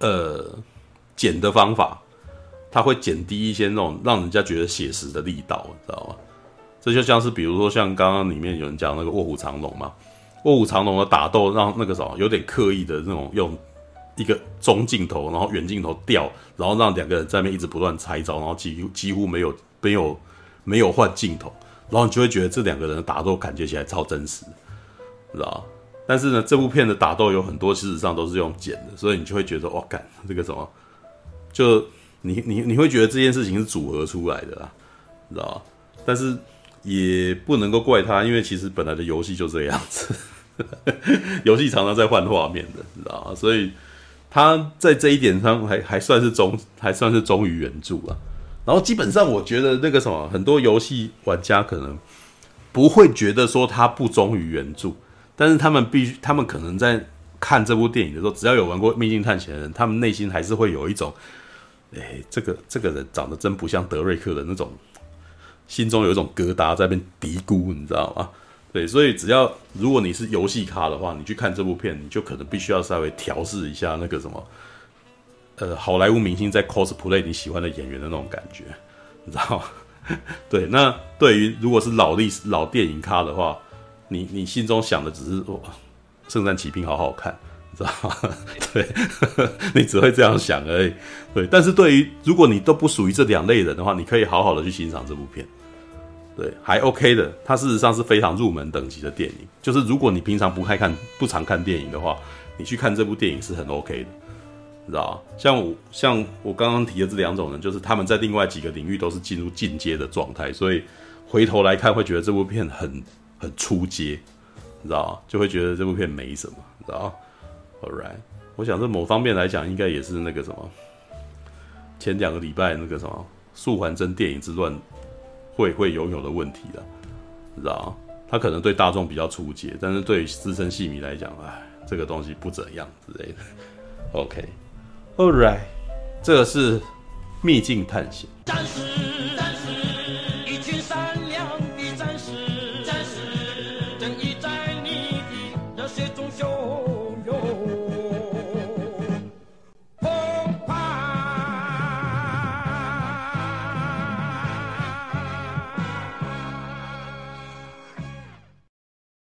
呃剪的方法，它会减低一些那种让人家觉得写实的力道，你知道吗？这就像是比如说像刚刚里面有人讲那个卧虎藏龙嘛。卧虎藏龙的打斗让那个什么有点刻意的那种用一个中镜头，然后远镜头调，然后让两个人在那边一直不断拆招，然后几乎几乎没有没有没有换镜头，然后你就会觉得这两个人的打斗感觉起来超真实，知道但是呢，这部片的打斗有很多事实上都是用剪的，所以你就会觉得哇，干这个什么，就你你你会觉得这件事情是组合出来的啦，你知道吗？但是也不能够怪他，因为其实本来的游戏就这样子，游戏常常在换画面的，你知道吗？所以他在这一点上还还算是忠，还算是忠于原著了。然后基本上，我觉得那个什么，很多游戏玩家可能不会觉得说他不忠于原著，但是他们必须，他们可能在看这部电影的时候，只要有玩过《秘境探险》的人，他们内心还是会有一种，哎，这个这个人长得真不像德瑞克的那种，心中有一种疙瘩在那边嘀咕，你知道吗？对，所以只要如果你是游戏咖的话，你去看这部片，你就可能必须要稍微调试一下那个什么。呃，好莱坞明星在 cosplay 你喜欢的演员的那种感觉，你知道吗？对，那对于如果是老历老电影咖的话，你你心中想的只是哇，圣战奇兵好好看，你知道吗？对，你只会这样想而已。对，但是对于如果你都不属于这两类人的话，你可以好好的去欣赏这部片，对，还 OK 的。它事实上是非常入门等级的电影，就是如果你平常不太看不常看电影的话，你去看这部电影是很 OK 的。你知道像我像我刚刚提的这两种人，就是他们在另外几个领域都是进入进阶的状态，所以回头来看会觉得这部片很很初阶，你知道就会觉得这部片没什么，你知道 Alright，我想这某方面来讲，应该也是那个什么，前两个礼拜那个什么《素还真电影之乱》会会拥有的问题的，知道他可能对大众比较初阶，但是对于资深戏迷来讲，哎，这个东西不怎样之类的。OK。Alright，这个是秘境探险。